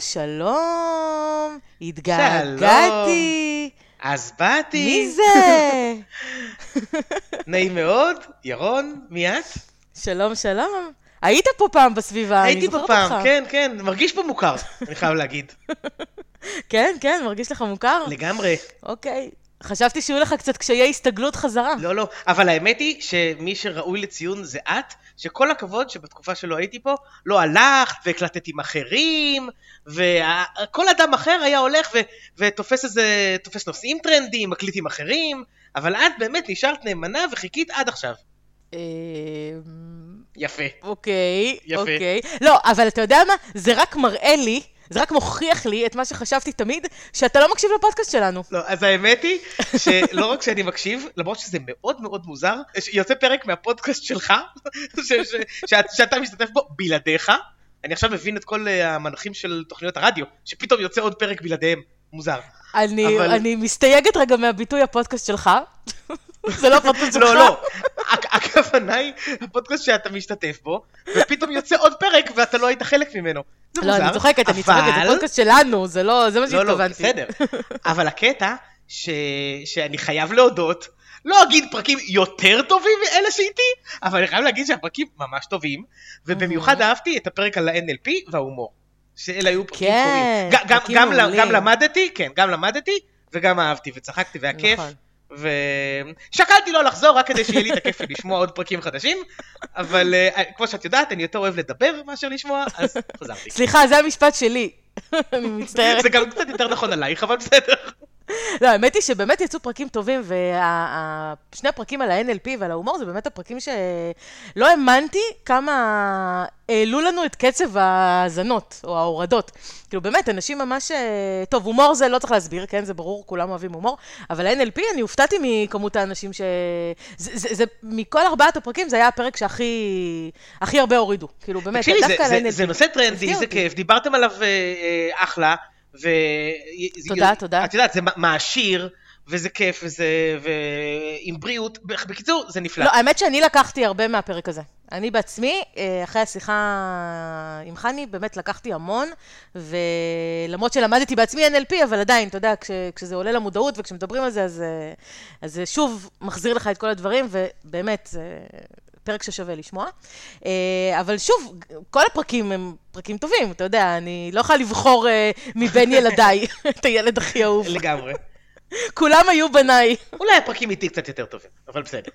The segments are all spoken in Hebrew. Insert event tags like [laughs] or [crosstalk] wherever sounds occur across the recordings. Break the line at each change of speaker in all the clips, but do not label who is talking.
שלום, התגעגעתי.
אז באתי.
מי זה? [laughs]
נעים מאוד, ירון, מי את?
שלום, שלום. היית פה פעם בסביבה, אני
הייתי
זוכרת
פה
אותך.
פעם, כן, כן, מרגיש פה מוכר, אני חייב להגיד. [laughs]
כן, כן, מרגיש לך מוכר?
לגמרי.
אוקיי. חשבתי שיהיו לך קצת קשיי הסתגלות חזרה.
לא, לא, אבל האמת היא שמי שראוי לציון זה את, שכל הכבוד שבתקופה שלא הייתי פה, לא הלכת והקלטת עם אחרים, וכל אדם אחר היה הולך ו- ותופס איזה, תופס נושאים טרנדים, מקליט עם אחרים, אבל את באמת נשארת נאמנה וחיכית עד עכשיו.
אה,
יפה.
אוקיי,
יפה.
אוקיי. לא, אבל אתה יודע מה? זה רק מראה לי, זה רק מוכיח לי את מה שחשבתי תמיד, שאתה לא מקשיב לפודקאסט שלנו.
לא, אז האמת היא שלא רק שאני מקשיב, למרות שזה מאוד מאוד מוזר, ש- יוצא פרק מהפודקאסט שלך, ש- ש- שאת- שאתה משתתף בו בלעדיך. אני עכשיו מבין את כל אה, המנחים של תוכניות הרדיו, שפתאום יוצא עוד פרק בלעדיהם. מוזר.
אני,
אבל-
אני מסתייגת רגע מהביטוי הפודקאסט שלך. זה לא הפודקאסט שלך.
לא, לא, הכ- הכוונה היא הפודקאסט שאתה משתתף בו, ופתאום יוצא עוד פרק ואתה לא היית חלק ממנו. זה
לא,
מוזר.
אני צוחקת, אני צוחקת, זה פודקאסט שלנו, זה לא, זה מה
לא, לא,
שהתכוונתי.
בסדר. אבל הקטע. שאני חייב להודות, לא אגיד פרקים יותר טובים מאלה שאיתי, אבל אני חייב להגיד שהפרקים ממש טובים, ובמיוחד אהבתי את הפרק על ה-NLP וההומור. שאלה היו פרקים
כן,
קוראים. גם,
פרקים
גם, ל-
מעולים.
גם למדתי, כן, גם למדתי, וגם אהבתי וצחקתי והיה כיף. ושקלתי לא לחזור רק כדי שיהיה לי את הכיף לשמוע עוד פרקים חדשים, אבל אה, כמו שאת יודעת, אני יותר אוהב לדבר מאשר לשמוע, אז חזרתי.
סליחה, זה המשפט שלי. [laughs] אני מצטערת.
זה גם קצת יותר נכון עלייך, אבל בסדר.
לא, האמת היא שבאמת יצאו פרקים טובים, ושני הפרקים על ה-NLP ועל ההומור, זה באמת הפרקים שלא האמנתי כמה העלו לנו את קצב ההאזנות, או ההורדות. כאילו, באמת, אנשים ממש... אה, טוב, הומור זה לא צריך להסביר, כן? זה ברור, כולם אוהבים הומור, אבל ה-NLP, אני הופתעתי מכמות האנשים ש... זה, זה, זה, מכל ארבעת הפרקים, זה היה הפרק שהכי הכי הרבה הורידו. כאילו, באמת, דווקא על
זה-
ה-NLP.
זה נושא טרנדי, זה. כיף, דיברתם עליו אה, אה, אחלה, ו...
תודה, תודה.
את יודעת, זה מעשיר, וזה כיף, וזה... ועם בריאות, בקיצור, זה נפלא.
לא, האמת שאני לקחתי הרבה מהפרק הזה. אני בעצמי, אה, אחרי השיחה עם חני, באמת לקחתי המון, ולמרות שלמדתי בעצמי NLP, אבל עדיין, אתה יודע, כש, כשזה עולה למודעות וכשמדברים על זה, אז, אה, אז זה שוב מחזיר לך את כל הדברים, ובאמת, זה פרק ששווה לשמוע. אה, אבל שוב, כל הפרקים הם פרקים טובים, אתה יודע, אני לא יכולה לבחור אה, מבין ילדיי [laughs] את הילד הכי אהוב.
לגמרי.
כולם היו בניי.
אולי הפרקים איתי קצת יותר טובים, אבל בסדר.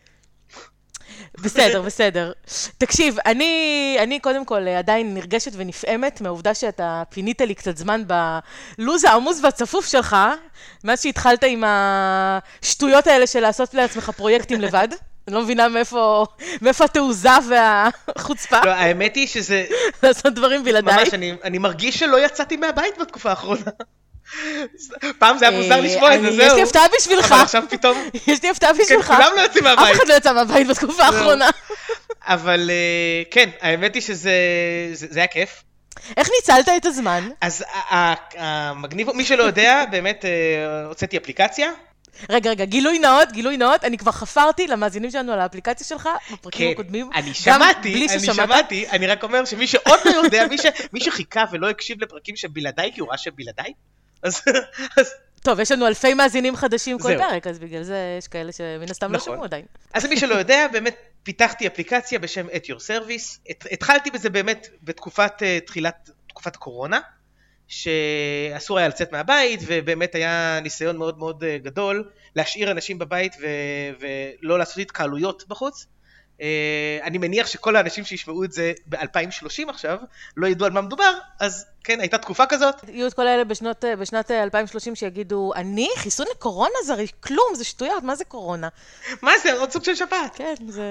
בסדר, בסדר. תקשיב, אני, אני קודם כל אה, עדיין נרגשת ונפעמת מהעובדה שאתה פינית לי קצת זמן בלו"ז העמוס והצפוף שלך, מאז שהתחלת עם השטויות האלה של לעשות לעצמך פרויקטים לבד. אני לא מבינה מאיפה, מאיפה התעוזה והחוצפה
לא, האמת היא שזה...
לעשות דברים בלעדיי.
ממש, אני, אני מרגיש שלא יצאתי מהבית בתקופה האחרונה. פעם זה היה מוזר
אה,
לשמוע את זה, זהו.
יש לי הפתעה בשבילך.
אבל עכשיו פתאום...
יש לי הפתעה בשבילך.
כולם לא יוצאים מהבית.
אף אחד לא יצא מהבית בתקופה. האחרונה.
אבל אה, כן, האמת היא שזה זה, זה היה כיף.
איך ניצלת את הזמן?
אז המגניב, מי שלא יודע, באמת אה, הוצאתי אפליקציה.
רגע, רגע, גילוי נאות, גילוי נאות, אני כבר חפרתי למאזינים שלנו על האפליקציה שלך, בפרקים
כן,
הקודמים.
אני
גם
שמעתי, אני
ששמעת.
שמעתי, אני רק אומר שמי שעוד לא יודע, מי ש- מי שחיכה ולא הקשיב לפרקים שבלעדיי, כי הוא ראה שבלעדיי, אז אז
טוב, יש לנו אלפי מאזינים חדשים כל. פרק, אז בגלל זה יש כאלה שמן הסתם לא
נכון.
שמעו עדיין.
אז למי שלא יודע, באמת פיתחתי אפליקציה בשם את your service. הת- התחלתי בזה באמת בתקופת אה, תחילת, תקופת הקורונה, שאסור היה לצאת מהבית, ובאמת היה ניסיון מאוד מאוד אה, גדול להשאיר אנשים בבית ו- ולא לעשות התקהלויות בחוץ. אה, אני מניח שכל האנשים שישמעו את זה ב-2030 עכשיו, לא ידעו על מה מדובר, אז כן, הייתה תקופה כזאת.
יהיו את כל אלה בשנות, בשנת אה, 2030 שיגידו, אני? חיסון לקורונה זה הרי כלום, זה שטויות, מה זה קורונה?
מה זה, עוד סוג של שפעת.
כן, זה...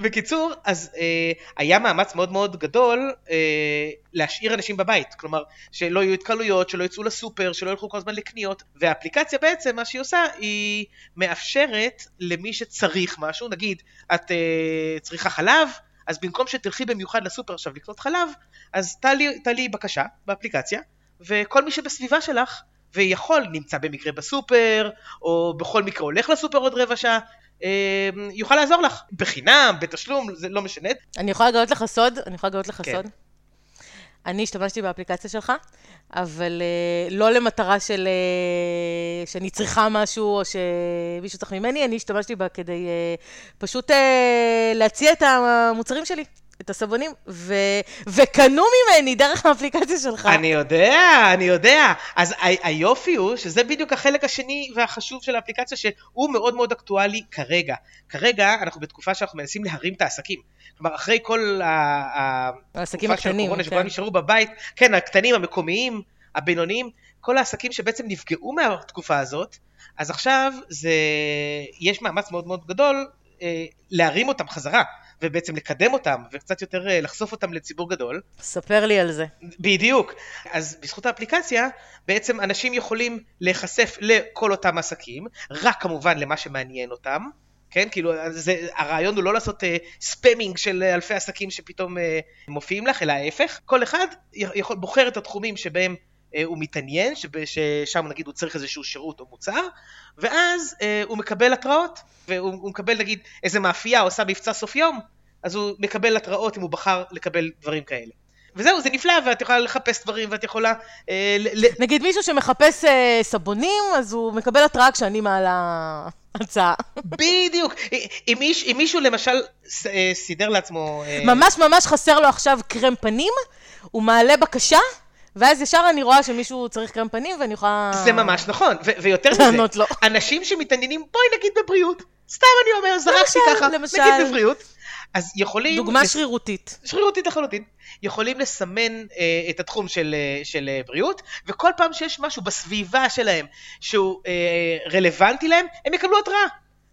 בקיצור, אז אה, היה מאמץ מאוד מאוד גדול אה, להשאיר אנשים בבית. כלומר, שלא יהיו התקהלויות, שלא יצאו לסופר, שלא ילכו כל הזמן לקניות. והאפליקציה בעצם, מה שהיא עושה, היא מאפשרת למי שצריך משהו, נגיד, את אה, צריכה חלב, אז במקום שתלכי במיוחד לסופר עכשיו לקנות חלב, אז תעלי, בקשה באפליקציה, וכל מי שבסביבה שלך, ויכול, נמצא במקרה בסופר, או בכל מקרה הולך לסופר עוד רבע שעה, אה, יוכל לעזור לך. בחינם, בתשלום, זה לא משנה.
אני יכולה לגלות לך סוד? אני יכולה לגלות לך
כן.
סוד? אני השתמשתי באפליקציה שלך, אבל uh, לא למטרה של uh, שאני צריכה משהו או שמישהו צריך ממני, אני השתמשתי בה כדי uh, פשוט uh, להציע את המוצרים שלי. את הסבונים, ו... וקנו ממני דרך האפליקציה שלך.
אני יודע, אני יודע. אז ה- היופי הוא שזה בדיוק החלק השני והחשוב של האפליקציה, שהוא מאוד מאוד אקטואלי כרגע. כרגע אנחנו בתקופה שאנחנו מנסים להרים את העסקים. כלומר, אחרי כל ה-
העסקים
התקופה של הקורונה,
כן.
שכולם נשארו בבית, כן, הקטנים, המקומיים, הבינוניים, כל העסקים שבעצם נפגעו מהתקופה הזאת, אז עכשיו זה, יש מאמץ מאוד מאוד גדול אה, להרים אותם חזרה. ובעצם לקדם אותם וקצת יותר אה, לחשוף אותם לציבור גדול.
ספר לי על זה.
בדיוק. אז בזכות האפליקציה, בעצם אנשים יכולים להיחשף לכל אותם עסקים, רק כמובן למה שמעניין אותם. כן, כאילו, זה, הרעיון הוא לא לעשות uh, ספמינג של uh, אלפי עסקים שפתאום uh, מופיעים לך, אלא ההפך. כל אחד יכול, בוחר את התחומים שבהם הוא מתעניין, ששם נגיד הוא צריך איזשהו שירות או מוצר, ואז uh, הוא מקבל התראות, והוא מקבל נגיד איזה מאפייה עושה מבצע סוף יום, אז הוא מקבל התראות אם הוא בחר לקבל דברים כאלה. וזהו, זה נפלא, ואת יכולה לחפש דברים, ואת יכולה... אה, ל-
נגיד מישהו שמחפש אה, סבונים, אז הוא מקבל התראה כשאני מעלה הצעה.
בדיוק. אם, מיש, אם מישהו למשל ס, אה, סידר לעצמו... אה,
ממש ממש חסר לו עכשיו קרם פנים, הוא מעלה בקשה, ואז ישר אני רואה שמישהו צריך קרם פנים, ואני יכולה...
זה ממש נכון, ו- ויותר מזה,
לו.
אנשים שמתעניינים, בואי נגיד בבריאות. סתם אני אומר, זרקתי ככה,
למשל.
נגיד בבריאות. אז יכולים...
דוגמה
לס-
שרירותית.
שרירותית לחלוטין. יכולים לסמן אה, את התחום של, אה, של אה, בריאות, וכל פעם שיש משהו בסביבה שלהם שהוא אה, רלוונטי להם, הם יקבלו התראה.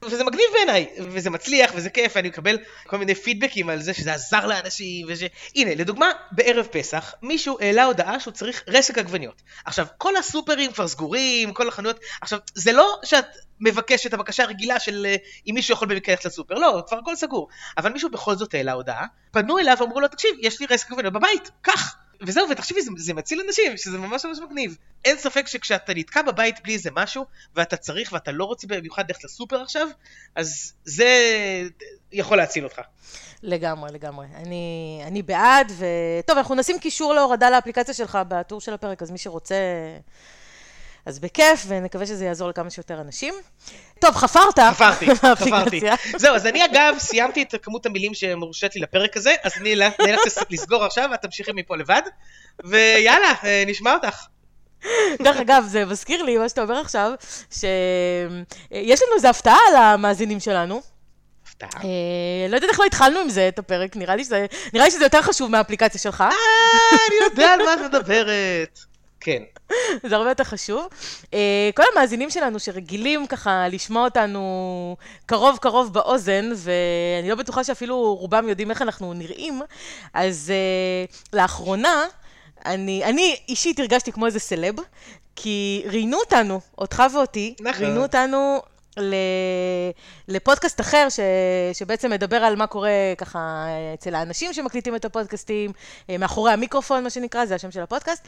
וזה מגניב בעיניי, וזה מצליח, וזה כיף, ואני מקבל כל מיני פידבקים על זה שזה עזר לאנשים, וש... הנה, לדוגמה, בערב פסח, מישהו העלה הודעה שהוא צריך רסק עגבניות. עכשיו, כל הסופרים כבר סגורים, כל החנויות, עכשיו, זה לא שאת מבקשת את הבקשה הרגילה של אה, אם מישהו יכול במקרה ללכת לסופר, לא, כבר הכל סגור. אבל מישהו בכל זאת העלה הודעה, פנו אליו ואמרו לו, תקשיב, יש לי רסק עגבניות בבית, קח. וזהו, ותחשבי, זה, זה מציל אנשים, שזה ממש ממש מגניב. אין ספק שכשאתה נתקע בבית בלי איזה משהו, ואתה צריך ואתה לא רוצה במיוחד ללכת לסופר עכשיו, אז זה יכול להציל אותך.
לגמרי, לגמרי. אני, אני בעד, וטוב, אנחנו נשים קישור להורדה לאפליקציה שלך בטור של הפרק, אז מי שרוצה, אז בכיף, ונקווה שזה יעזור לכמה שיותר אנשים. טוב, חפרת.
חפרתי, [laughs] חפרתי. זהו, אז אני אגב סיימתי את כמות המילים שמורשית לי לפרק הזה, אז אני נאלץ [laughs] לסגור עכשיו, ואת תמשיכי מפה לבד, ויאללה, אה, נשמע אותך.
דרך אגב, זה מזכיר לי מה שאתה אומר עכשיו, שיש לנו איזו הפתעה על המאזינים שלנו.
הפתעה.
אה, לא יודעת איך לא התחלנו עם זה, את הפרק, נראה לי שזה, נראה לי שזה יותר חשוב מהאפליקציה שלך.
אה, אני יודע על מה את מדברת. כן. [laughs]
זה הרבה יותר חשוב. אה, כל המאזינים שלנו שרגילים ככה לשמוע אותנו קרוב קרוב באוזן, ואני לא בטוחה שאפילו רובם יודעים איך אנחנו נראים, אז אה, לאחרונה, אני, אני אישית הרגשתי כמו איזה סלב, כי ראיינו אותנו, אותך ואותי,
נכון.
ראיינו אותנו. לפודקאסט אחר, ש... שבעצם מדבר על מה קורה ככה אצל האנשים שמקליטים את הפודקאסטים, אה, מאחורי המיקרופון, מה שנקרא, זה השם של הפודקאסט.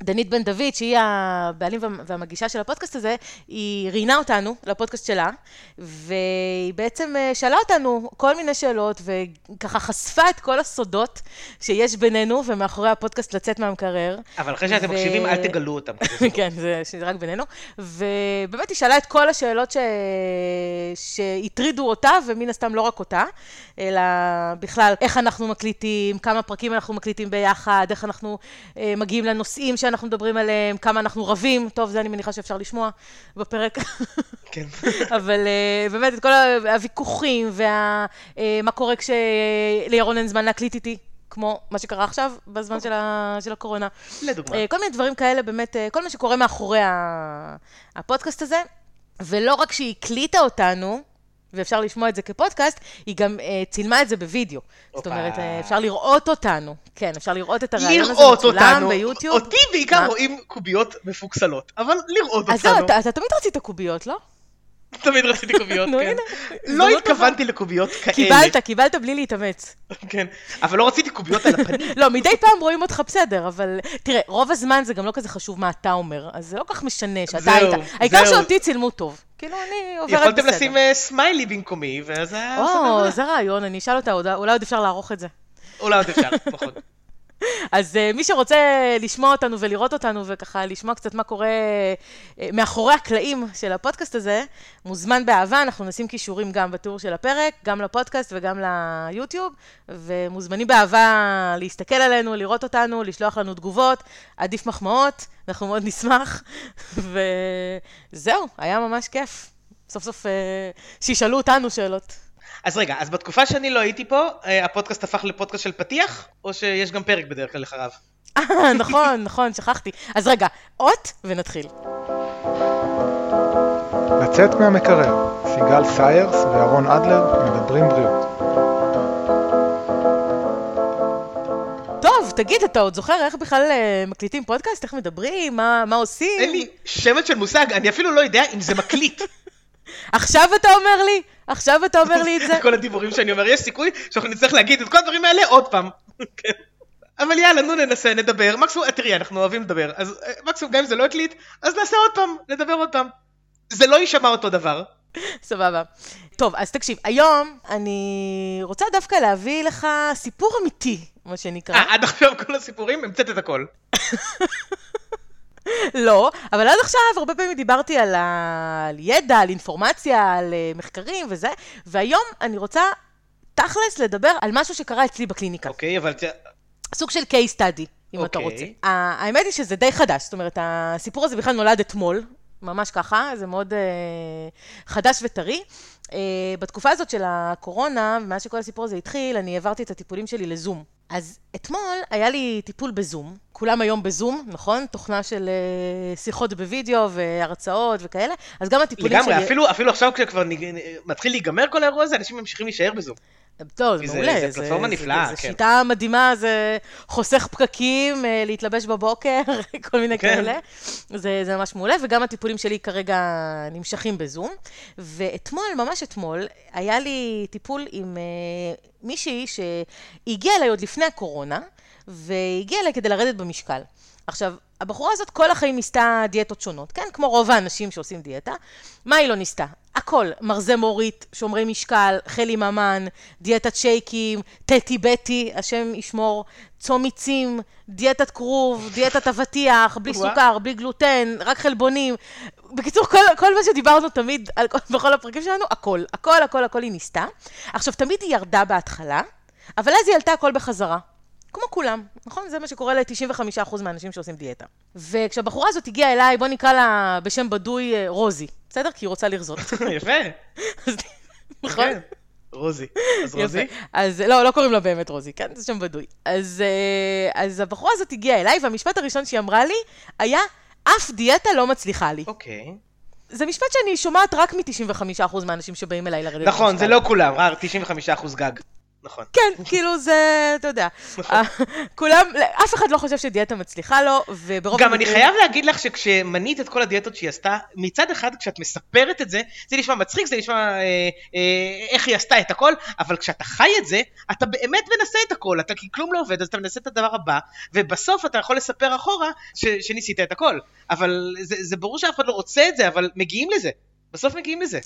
ודנית בן דוד, שהיא הבעלים וה- והמגישה של הפודקאסט הזה, היא ראיינה אותנו לפודקאסט שלה, והיא בעצם אה, שאלה אותנו כל מיני שאלות, וככה חשפה את כל הסודות שיש בינינו ומאחורי הפודקאסט לצאת מהמקרר.
אבל אחרי שאתם
ו-
מקשיבים, אל תגלו אותם. [laughs]
כן, זה, רק בינינו. ובאמת היא שאלה את כל השאלות ש... שהטרידו אותה, ומן הסתם לא רק אותה, אלא בכלל, איך אנחנו מקליטים, כמה פרקים אנחנו מקליטים ביחד, איך אנחנו אה, מגיעים לנושאים שאנחנו מדברים עליהם, כמה אנחנו רבים, טוב, זה אני מניחה שאפשר לשמוע בפרק.
כן. [laughs]
אבל אה, באמת, את כל הוויכוחים, ומה קורה כשלירון אין זמן להקליט איתי. כמו מה שקרה עכשיו, בזמן של, ה, של הקורונה.
לדוגמה.
אה, כל מיני דברים כאלה, באמת, אה, כל מה שקורה מאחורי הפודקאסט הזה. ולא רק שהיא הקליטה אותנו, ואפשר לשמוע את זה כפודקאסט, היא גם אה, צילמה את זה בווידאו. זאת
הופה.
אומרת, אה, אפשר לראות אותנו. כן, אפשר לראות את הרעיון הזה
לראות
מצולם
אותנו.
ביוטיוב.
אותי בעיקר
מה?
רואים קוביות מפוקסלות, אבל לראות
אז זהו,
אותנו.
אתה, אתה תמיד רצית קוביות, לא?
תמיד רציתי קוביות, כן. לא התכוונתי לקוביות כאלה.
קיבלת, קיבלת בלי להתאמץ.
כן. אבל לא רציתי קוביות על הפנים. [laughs]
לא, מדי פעם רואים אותך בסדר, אבל תראה, רוב הזמן זה גם לא כזה חשוב מה אתה אומר, אז זה לא כל כך משנה שאתה היית. העיקר. שאותי צילמו טוב. כאילו, אני עוברת בסדר.
יכולתם לשים אה, סמיילי במקומי, ואז היה
או,
סבבה.
זה רעיון, אני אשאל אותה, אולי אולי עוד אפשר לערוך את זה.
אולי עוד אפשר, נכון.
אז uh, מי שרוצה לשמוע אותנו ולראות אותנו וככה לשמוע קצת מה קורה uh, מאחורי הקלעים של הפודקאסט הזה, מוזמן באהבה, אנחנו נשים כישורים גם בתיאור של הפרק, גם לפודקאסט וגם ליוטיוב, ומוזמנים באהבה להסתכל עלינו, לראות אותנו, לשלוח לנו תגובות, עדיף מחמאות, אנחנו מאוד נשמח, [laughs] וזהו, היה ממש כיף. סוף סוף uh, שישאלו אותנו שאלות.
אז רגע, אז בתקופה שאני לא הייתי פה, אה, הפודקאסט הפך לפודקאסט של פתיח, או שיש גם פרק בדרך כלל אחריו?
אה, נכון, [laughs] נכון, שכחתי. אז רגע, אות ונתחיל.
לצאת מהמקרר, סיגל סיירס ואהרון אדלר מדברים בריאות.
טוב, תגיד, אתה עוד זוכר איך בכלל אה, מקליטים פודקאסט? איך מדברים? מה, מה עושים?
אין לי שמץ של מושג, אני אפילו לא יודע אם זה מקליט. [laughs]
עכשיו אתה אומר לי? עכשיו אתה אומר לי את זה?
כל הדיבורים שאני אומר, יש סיכוי שאנחנו נצטרך להגיד את כל הדברים האלה עוד פעם. אבל יאללה, נו ננסה, נדבר. מקסימום, תראי, אנחנו אוהבים לדבר. אז אה, מקסימום, גם אם זה לא הקליט, אז נעשה עוד פעם, נדבר עוד פעם. זה לא יישמע אותו דבר.
סבבה. טוב, אז תקשיב, היום אני רוצה דווקא להביא לך סיפור אמיתי, מה שנקרא.
אה, עד עכשיו כל הסיפורים, המצאת את הכל. [laughs] [laughs]
לא, אבל עד עכשיו הרבה פעמים דיברתי על, ה... על ידע, על אינפורמציה, על uh, מחקרים וזה, והיום אני רוצה תכלס לדבר על משהו שקרה אצלי בקליניקה.
אוקיי, אבל...
סוג של case study, אם okay. אתה
אוקיי.
רוצה. האמת היא שזה די חדש, זאת אומרת, הסיפור הזה בכלל נולד אתמול, ממש ככה, זה מאוד uh, חדש וטרי. Uh, בתקופה הזאת של הקורונה, מאז שכל הסיפור הזה התחיל, אני העברתי את הטיפולים שלי לזום. אז אתמול היה לי טיפול בזום, כולם היום בזום, נכון? תוכנה של uh, שיחות בווידאו והרצאות וכאלה, אז גם הטיפולים
לגמרי,
שלי...
לגמרי, אפילו, אפילו עכשיו כשכבר נג... מתחיל להיגמר כל האירוע הזה, אנשים ממשיכים להישאר בזום.
טוב, זה מעולה.
זה פלטפורמה נפלאה,
זה,
כן.
זו שיטה מדהימה, זה חוסך פקקים, אה, להתלבש בבוקר, [laughs] כל מיני
כן.
כאלה. זה, זה ממש מעולה, וגם הטיפולים שלי כרגע נמשכים בזום. ואתמול, ממש אתמול, היה לי טיפול עם uh, מישהי שהגיעה אליי עוד לפני הקורונה, והגיעה אליי כדי לרדת במשקל. עכשיו, הבחורה הזאת כל החיים ניסתה דיאטות שונות, כן? כמו רוב האנשים שעושים דיאטה. מה היא לא ניסתה? הכל, מרזה מורית, שומרי משקל, חלי ממן, דיאטת שייקים, טטי בטי, השם ישמור, צום מיצים, דיאטת כרוב, דיאטת אבטיח, בלי. סוכר, בלי גלוטן, רק חלבונים. בקיצור, כל, כל מה שדיברנו תמיד, על, בכל הפרקים שלנו, הכל, הכל, הכל, הכל היא ניסתה. עכשיו, תמיד היא ירדה בהתחלה, אבל אז היא עלתה הכל בחזרה. כמו כולם, נכון? זה מה שקורה ל-95% מהאנשים שעושים דיאטה. וכשהבחורה הזאת הגיעה אליי, בוא נקרא לה בשם בדוי אה, רוזי, בסדר? כי היא רוצה לרזות. [laughs]
יפה.
אז- נכון?
כן. רוזי. אז רוזי?
אז לא, לא קוראים לה באמת רוזי, כן? זה שם בדוי. אז, אה, אז הבחורה הזאת הגיעה אליי, והמשפט הראשון שהיא אמרה לי היה, אף דיאטה לא מצליחה לי.
אוקיי.
זה משפט שאני שומעת רק מ-95% מהאנשים שבאים אליי לרדת
נכון. זה לא כולם, רק 95% גג. נכון.
כן, כאילו זה, אתה יודע. אה, כולם, אף אחד לא חושב שדיאטה מצליחה לו, וברוב
גם אני חייב להגיד לך שכשמנית את כל הדיאטות שהיא עשתה, מצד אחד כשאת מספרת את זה, זה נשמע מצחיק, זה נשמע אה, אה, איך היא עשתה את הכל, אבל כשאתה חי את זה, אתה באמת מנסה את הכל, אתה כי כלום לא עובד, אז אתה מנסה את הדבר הבא, ובסוף אתה יכול לספר אחורה ש, שניסית את הכל. אבל זה, זה ברור שאף אחד לא רוצה את זה, אבל מגיעים לזה. בסוף מגיעים לזה.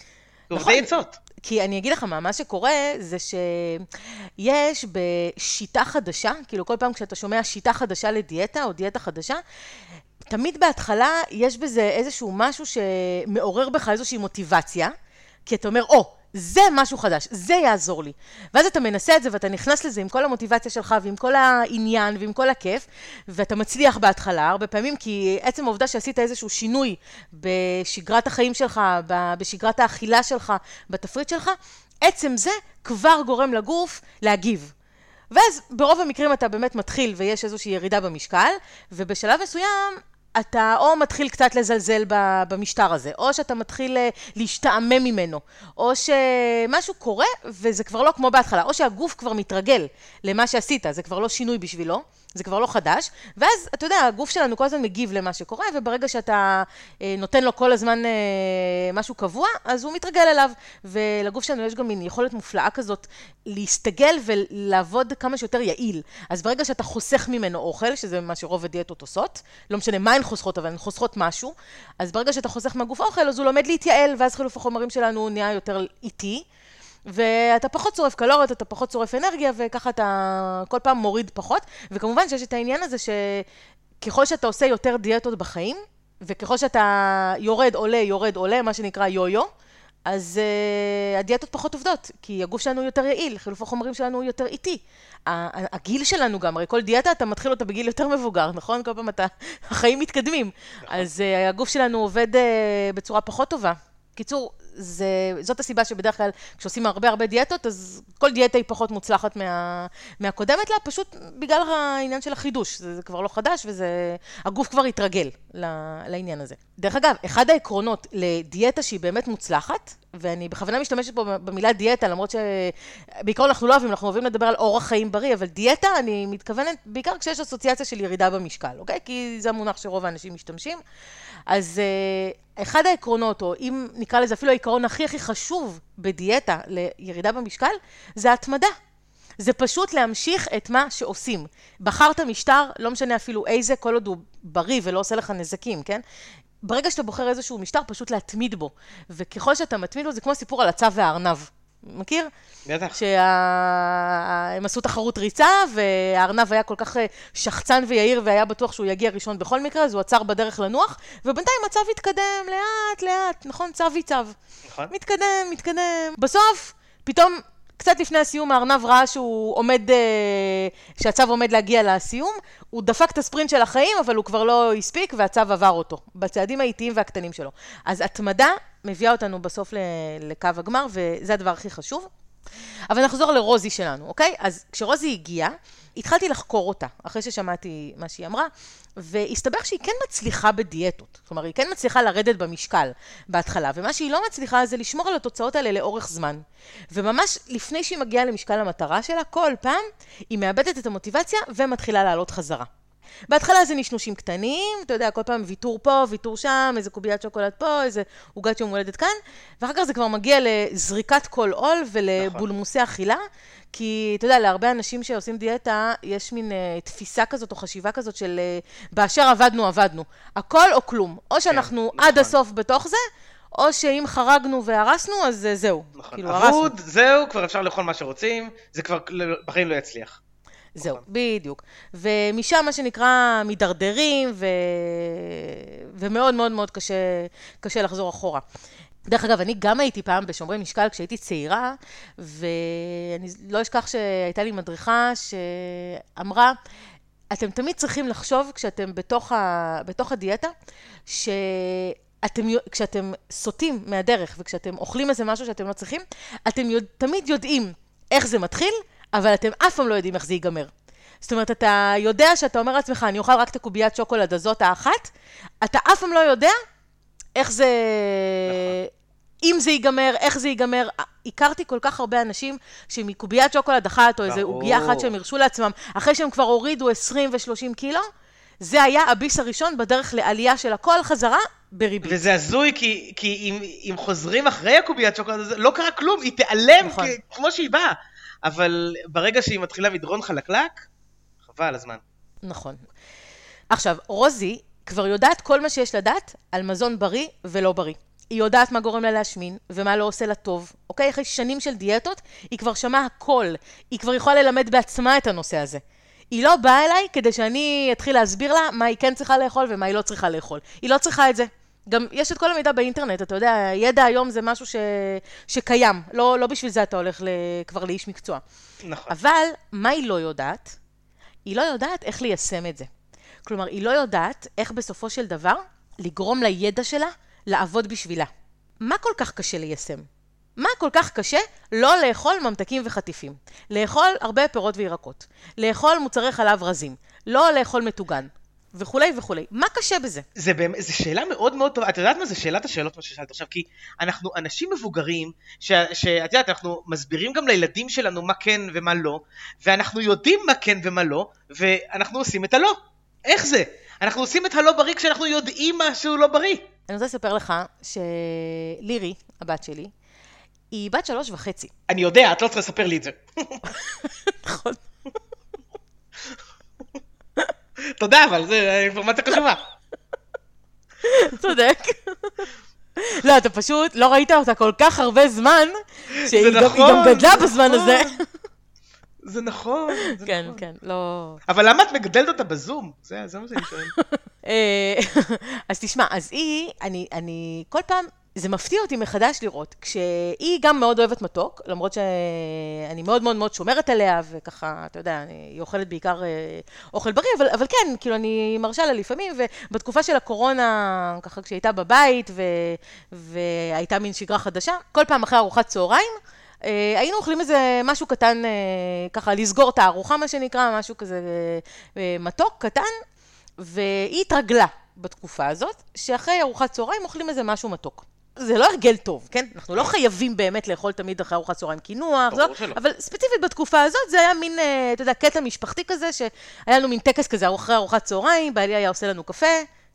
זה
נכון.
עצות.
כי אני אגיד לך מה, מה שקורה זה שיש בשיטה חדשה, כאילו כל פעם כשאתה שומע שיטה חדשה לדיאטה או דיאטה חדשה, תמיד בהתחלה יש בזה איזשהו משהו שמעורר בך איזושהי מוטיבציה, כי אתה אומר, או, זה משהו חדש, זה יעזור לי. ואז אתה מנסה את זה ואתה נכנס לזה עם כל המוטיבציה שלך ועם כל העניין ועם כל הכיף, ואתה מצליח בהתחלה, הרבה פעמים, כי עצם העובדה שעשית איזשהו שינוי בשגרת החיים שלך, בשגרת האכילה שלך, בתפריט שלך, עצם זה כבר גורם לגוף להגיב. ואז ברוב המקרים אתה באמת מתחיל ויש איזושהי ירידה במשקל, ובשלב מסוים אתה או מתחיל קצת לזלזל במשטר הזה, או שאתה מתחיל אה, להשתעמם ממנו, או שמשהו קורה וזה כבר לא כמו בהתחלה, או שהגוף כבר מתרגל למה שעשית, זה כבר לא שינוי בשבילו. זה כבר לא חדש, ואז, אתה יודע, הגוף שלנו כל הזמן מגיב למה שקורה, וברגע שאתה אה, נותן לו כל הזמן אה, משהו קבוע, אז הוא מתרגל אליו. ולגוף שלנו יש גם מין יכולת מופלאה כזאת להסתגל ולעבוד כמה שיותר יעיל. אז ברגע שאתה חוסך ממנו אוכל, שזה מה שרוב הדיאטות עושות, לא משנה מה הן חוסכות, אבל הן חוסכות משהו, אז ברגע שאתה חוסך מהגוף אוכל, אז הוא לומד להתייעל, ואז חילוף החומרים שלנו נהיה יותר איטי. ואתה פחות שורף קלוריות, אתה פחות שורף אנרגיה, וככה אתה כל פעם מוריד פחות. וכמובן שיש את העניין הזה שככל שאתה עושה יותר דיאטות בחיים, וככל שאתה יורד, עולה, יורד, עולה, מה שנקרא יו-יו, אז uh, הדיאטות פחות עובדות, כי הגוף שלנו יותר יעיל, חילוף החומרים שלנו יותר איטי. הגיל שלנו גם, הרי כל דיאטה אתה מתחיל אותה בגיל יותר מבוגר, נכון? כל פעם אתה, החיים מתקדמים. נכון. אז uh, הגוף שלנו עובד uh, בצורה פחות טובה. קיצור, זה, זאת הסיבה שבדרך כלל כשעושים הרבה הרבה דיאטות, אז כל דיאטה היא פחות מוצלחת מה, מהקודמת לה, פשוט בגלל העניין של החידוש. זה, זה כבר לא חדש, והגוף כבר התרגל לעניין הזה. דרך אגב, אחד העקרונות לדיאטה שהיא באמת מוצלחת, ואני בכוונה משתמשת פה במילה דיאטה, למרות שבעיקרון אנחנו לא אוהבים, אנחנו אוהבים לדבר על אורח חיים בריא, אבל דיאטה, אני מתכוונת בעיקר כשיש אסוציאציה של ירידה במשקל, אוקיי? כי זה המונח שרוב האנשים משתמשים. אז uh, אחד העקרונות, או אם נקרא לזה אפילו העיקרון הכי הכי חשוב בדיאטה לירידה במשקל, זה התמדה. זה פשוט להמשיך את מה שעושים. בחרת משטר, לא משנה אפילו איזה, כל עוד הוא בריא ולא עושה לך נזקים, כן? ברגע שאתה בוחר איזשהו משטר, פשוט להתמיד בו. וככל שאתה מתמיד בו, זה כמו סיפור על הצו והארנב. מכיר?
בטח.
שהם עשו תחרות ריצה, והארנב היה כל כך אה, שחצן ויהיר, והיה בטוח שהוא יגיע ראשון בכל מקרה, אז הוא עצר בדרך לנוח, ובינתיים הצו התקדם לאט לאט, נכון? צו היא צו. נכון. מתקדם, מתקדם. בסוף, פתאום קצת לפני הסיום הארנב ראה שהוא עומד, אה, שהצו עומד להגיע לסיום, הוא דפק את הספרינט של החיים, אבל הוא כבר לא הספיק, והצו עבר אותו, בצעדים האיטיים והקטנים שלו. אז התמדה מביאה אותנו בסוף לקו הגמר, וזה הדבר הכי חשוב. אבל נחזור לרוזי שלנו, אוקיי? אז כשרוזי הגיעה, התחלתי לחקור אותה, אחרי ששמעתי מה שהיא אמרה, והסתבר שהיא כן מצליחה בדיאטות. כלומר, היא כן מצליחה לרדת במשקל בהתחלה, ומה שהיא לא מצליחה זה לשמור על התוצאות האלה לאורך זמן. וממש לפני שהיא מגיעה למשקל המטרה שלה, כל פעם היא מאבדת את המוטיבציה ומתחילה לעלות חזרה. בהתחלה זה נשנושים קטנים, אתה יודע, כל פעם ויתור פה, ויתור שם, איזה קוביית שוקולד פה, איזה עוגת יום הולדת כאן, ואחר כך זה כבר מגיע לזריקת כל עול ולבולמוסי אכילה, כי אתה יודע, להרבה אנשים שעושים דיאטה, יש מין uh, תפיסה כזאת או חשיבה כזאת של uh, באשר עבדנו, עבדנו. הכל או כלום. או שאנחנו כן, עד נכון. הסוף בתוך זה, או שאם חרגנו והרסנו, אז uh, זהו.
נכון. כאילו, אבוד, הרסנו. זהו, כבר אפשר לאכול מה שרוצים, זה כבר בחיים לא יצליח.
זהו, נכון. בדיוק. ומשם, מה שנקרא, מידרדרים, ו... ומאוד מאוד מאוד קשה, קשה לחזור אחורה. דרך אגב, אני גם הייתי פעם בשומרי משקל כשהייתי צעירה, ואני לא אשכח שהייתה לי מדריכה שאמרה, אתם תמיד צריכים לחשוב כשאתם בתוך, ה... בתוך הדיאטה, ש... אתם, כשאתם סוטים מהדרך וכשאתם אוכלים איזה משהו שאתם לא צריכים, אתם יודע, תמיד יודעים איך זה מתחיל, אבל אתם אף פעם לא יודעים איך זה ייגמר. זאת אומרת, אתה יודע שאתה אומר לעצמך, אני אוכל רק את הקוביית שוקולד הזאת האחת, אתה אף פעם לא יודע איך זה... נכון. אם זה ייגמר, איך זה ייגמר. הכרתי כל כך הרבה אנשים שמקוביית שוקולד אחת, או איזו עוגיה אחת שהם הרשו לעצמם, אחרי שהם כבר הורידו 20 ו-30 קילו, זה היה הביס הראשון בדרך לעלייה של הכל חזרה בריבית.
וזה הזוי, כי, כי אם, אם חוזרים אחרי הקוביית שוקולד הזה, לא קרה כלום, היא תיעלם נכון. כמו שהיא באה. אבל ברגע שהיא מתחילה מדרון חלקלק, חבל הזמן.
נכון. עכשיו, רוזי כבר יודעת כל מה שיש לדעת על מזון בריא ולא בריא. היא יודעת מה גורם לה להשמין, ומה לא עושה לה טוב, אוקיי? אחרי שנים של דיאטות, היא כבר שמעה הכל. היא כבר יכולה ללמד בעצמה את הנושא הזה. היא לא באה אליי כדי שאני אתחיל להסביר לה מה היא כן צריכה לאכול ומה היא לא צריכה לאכול. היא לא צריכה את זה. גם יש את כל המידע באינטרנט, אתה יודע, ידע היום זה משהו ש... שקיים. לא, לא בשביל זה אתה הולך ל... כבר לאיש מקצוע.
נכון.
אבל מה היא לא יודעת? היא לא יודעת איך ליישם את זה. כלומר, היא לא יודעת איך בסופו של דבר לגרום לידע שלה לעבוד בשבילה. מה כל כך קשה ליישם? מה כל כך קשה לא לאכול ממתקים וחטיפים? לאכול הרבה פירות וירקות. לאכול מוצרי חלב רזים. לא לאכול מטוגן. וכולי וכולי. מה קשה בזה?
זה באמת, זו שאלה מאוד מאוד טובה. את יודעת מה זה שאלת השאלות מה ששאלת עכשיו? כי אנחנו אנשים מבוגרים, שאת יודעת, אנחנו מסבירים גם לילדים שלנו מה כן ומה לא, ואנחנו יודעים מה כן ומה לא, ואנחנו עושים את הלא. איך זה? אנחנו עושים את הלא בריא כשאנחנו יודעים משהו לא בריא.
אני רוצה לספר לך שלירי, הבת שלי, היא בת שלוש וחצי.
אני יודע, את לא צריכה לספר לי את זה. [laughs]
נכון.
תודה, אבל זו אינפורמציה חשובה.
צודק. לא, אתה פשוט לא ראית אותה כל כך הרבה זמן, שהיא גם,
נכון,
גדלה בזמן. הזה. [laughs]
זה נכון, זה
כן,
נכון.
כן, לא...
אבל למה את מגדלת אותה בזום? זה זה מה שאני שואל. [laughs]
אה, [laughs] אז תשמע, אז היא, אני, אני כל פעם, זה מפתיע אותי מחדש לראות, כשהיא גם מאוד אוהבת מתוק, למרות שאני מאוד מאוד מאוד שומרת עליה, וככה, אתה יודע, היא אוכלת בעיקר אה, אוכל בריא, אבל, אבל כן, כאילו, אני מרשה לה לפעמים, ובתקופה של הקורונה, ככה כשהייתה בבית, ו, והייתה מין שגרה חדשה, כל פעם אחרי ארוחת צהריים, אה, היינו אוכלים איזה משהו קטן, אה, ככה לסגור את הארוחה, מה שנקרא, משהו כזה מתוק, קטן, והיא התרגלה בתקופה הזאת, שאחרי ארוחת צהריים אוכלים איזה משהו מתוק. זה לא הרגל טוב, כן? אנחנו לא חייבים באמת לאכול תמיד אחרי ארוחת צהריים קינוח, לא. אבל ספציפית בתקופה הזאת זה היה מין, אה, אתה יודע, קטע משפחתי כזה, שהיה לנו מין טקס כזה אחרי ארוחת צהריים, בעלי היה עושה לנו קפה,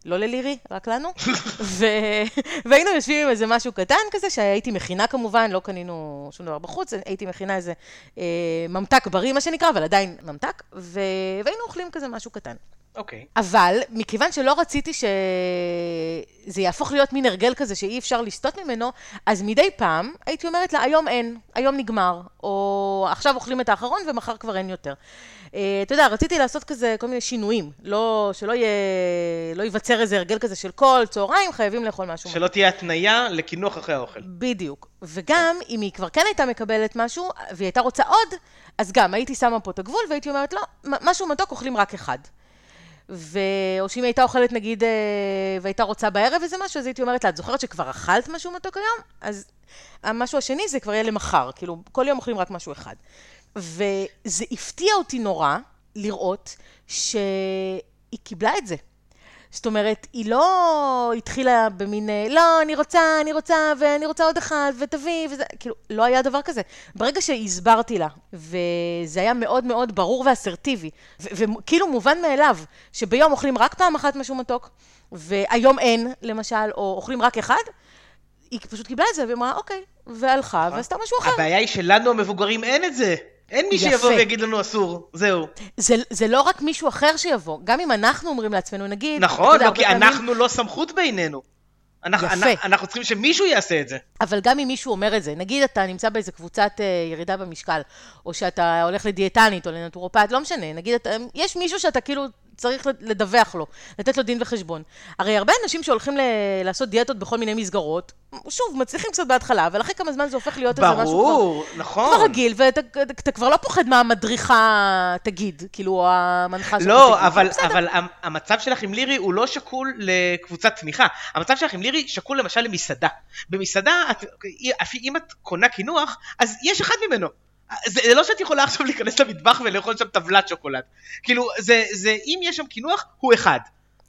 לא ללירי, רק לנו, [laughs] ו... והיינו יושבים עם איזה משהו קטן כזה, שהייתי מכינה כמובן, לא קנינו שום דבר בחוץ, הייתי מכינה איזה אה, ממתק בריא, מה שנקרא, אבל עדיין ממתק, ו... והיינו אוכלים כזה משהו קטן.
אוקיי.
אבל מכיוון שלא רציתי שזה יהפוך להיות מין הרגל כזה שאי אפשר לסטות ממנו, אז מדי פעם הייתי אומרת לה, היום אין, היום נגמר, או עכשיו אוכלים את האחרון ומחר כבר אין יותר. אה, אתה יודע, רציתי לעשות כזה כל מיני שינויים, לא, שלא יהיה, לא ייווצר איזה הרגל כזה של כל צהריים חייבים לאכול משהו.
שלא תהיה התניה לקינוח אחרי האוכל.
בדיוק. וגם, אם היא כבר כן הייתה מקבלת משהו, והיא הייתה רוצה עוד, אז גם הייתי שמה פה את הגבול, והייתי אומרת, לא, משהו מתוק אוכלים רק אחד. ו... או שאם הייתה אוכלת נגיד, אה, והייתה רוצה בערב איזה משהו, אז הייתי אומרת לה, את זוכרת שכבר אכלת משהו מתוק היום? אז המשהו השני זה כבר יהיה למחר, כאילו, כל יום אוכלים רק משהו אחד. וזה הפתיע אותי נורא לראות שהיא קיבלה את זה. זאת אומרת, היא לא התחילה במין, לא, אני רוצה, אני רוצה, ואני רוצה עוד אחד, ותביא, וזה, כאילו, לא היה דבר כזה. ברגע שהסברתי לה, וזה היה מאוד מאוד ברור ואסרטיבי, וכאילו מובן מאליו, שביום אוכלים רק פעם אחת משהו מתוק, והיום אין, למשל, או אוכלים רק אחד, היא פשוט קיבלה את זה, והיא אמרה, אוקיי, והלכה, ועשתה משהו אחר.
הבעיה היא שלנו המבוגרים אין את זה. אין מי שיבוא
יפה.
ויגיד לנו אסור, זהו.
זה, זה לא רק מישהו אחר שיבוא, גם אם אנחנו אומרים לעצמנו, נגיד...
נכון,
יודע,
לא, כי
פעמים-
אנחנו לא סמכות בינינו. אנחנו-
יפה.
אנחנו- אנחנו צריכים שמישהו יעשה את זה.
אבל גם אם מישהו אומר את זה, נגיד אתה נמצא באיזה קבוצת אה, ירידה במשקל, או שאתה הולך לדיאטנית או לנטורופט, לא משנה, נגיד, אתה, יש מישהו שאתה כאילו צריך לדווח לו, לתת לו דין וחשבון. הרי הרבה אנשים שהולכים ל- לעשות דיאטות בכל מיני מסגרות, שוב, מצליחים קצת בהתחלה, אבל אחרי כמה זמן זה הופך להיות איזה משהו.
ברור, נכון.
כבר רגיל, ואתה אתה כבר לא פוחד מה המדריכה תגיד, כאילו, או המנחה שלך
לא,
תגיד.
אבל,
בסדר.
אבל המ- המצב שלך עם לירי הוא לא שקול לקבוצת תמיכה. המצב שלך עם לירי שקול למשל למסעדה. במסעדה, את, אם את קונה קינוח, אז יש אחד ממנו. זה, זה לא שאת יכולה עכשיו להיכנס למטבח ולאכול שם טבלת שוקולד. כאילו, זה, זה, אם יש שם קינוח, הוא אחד.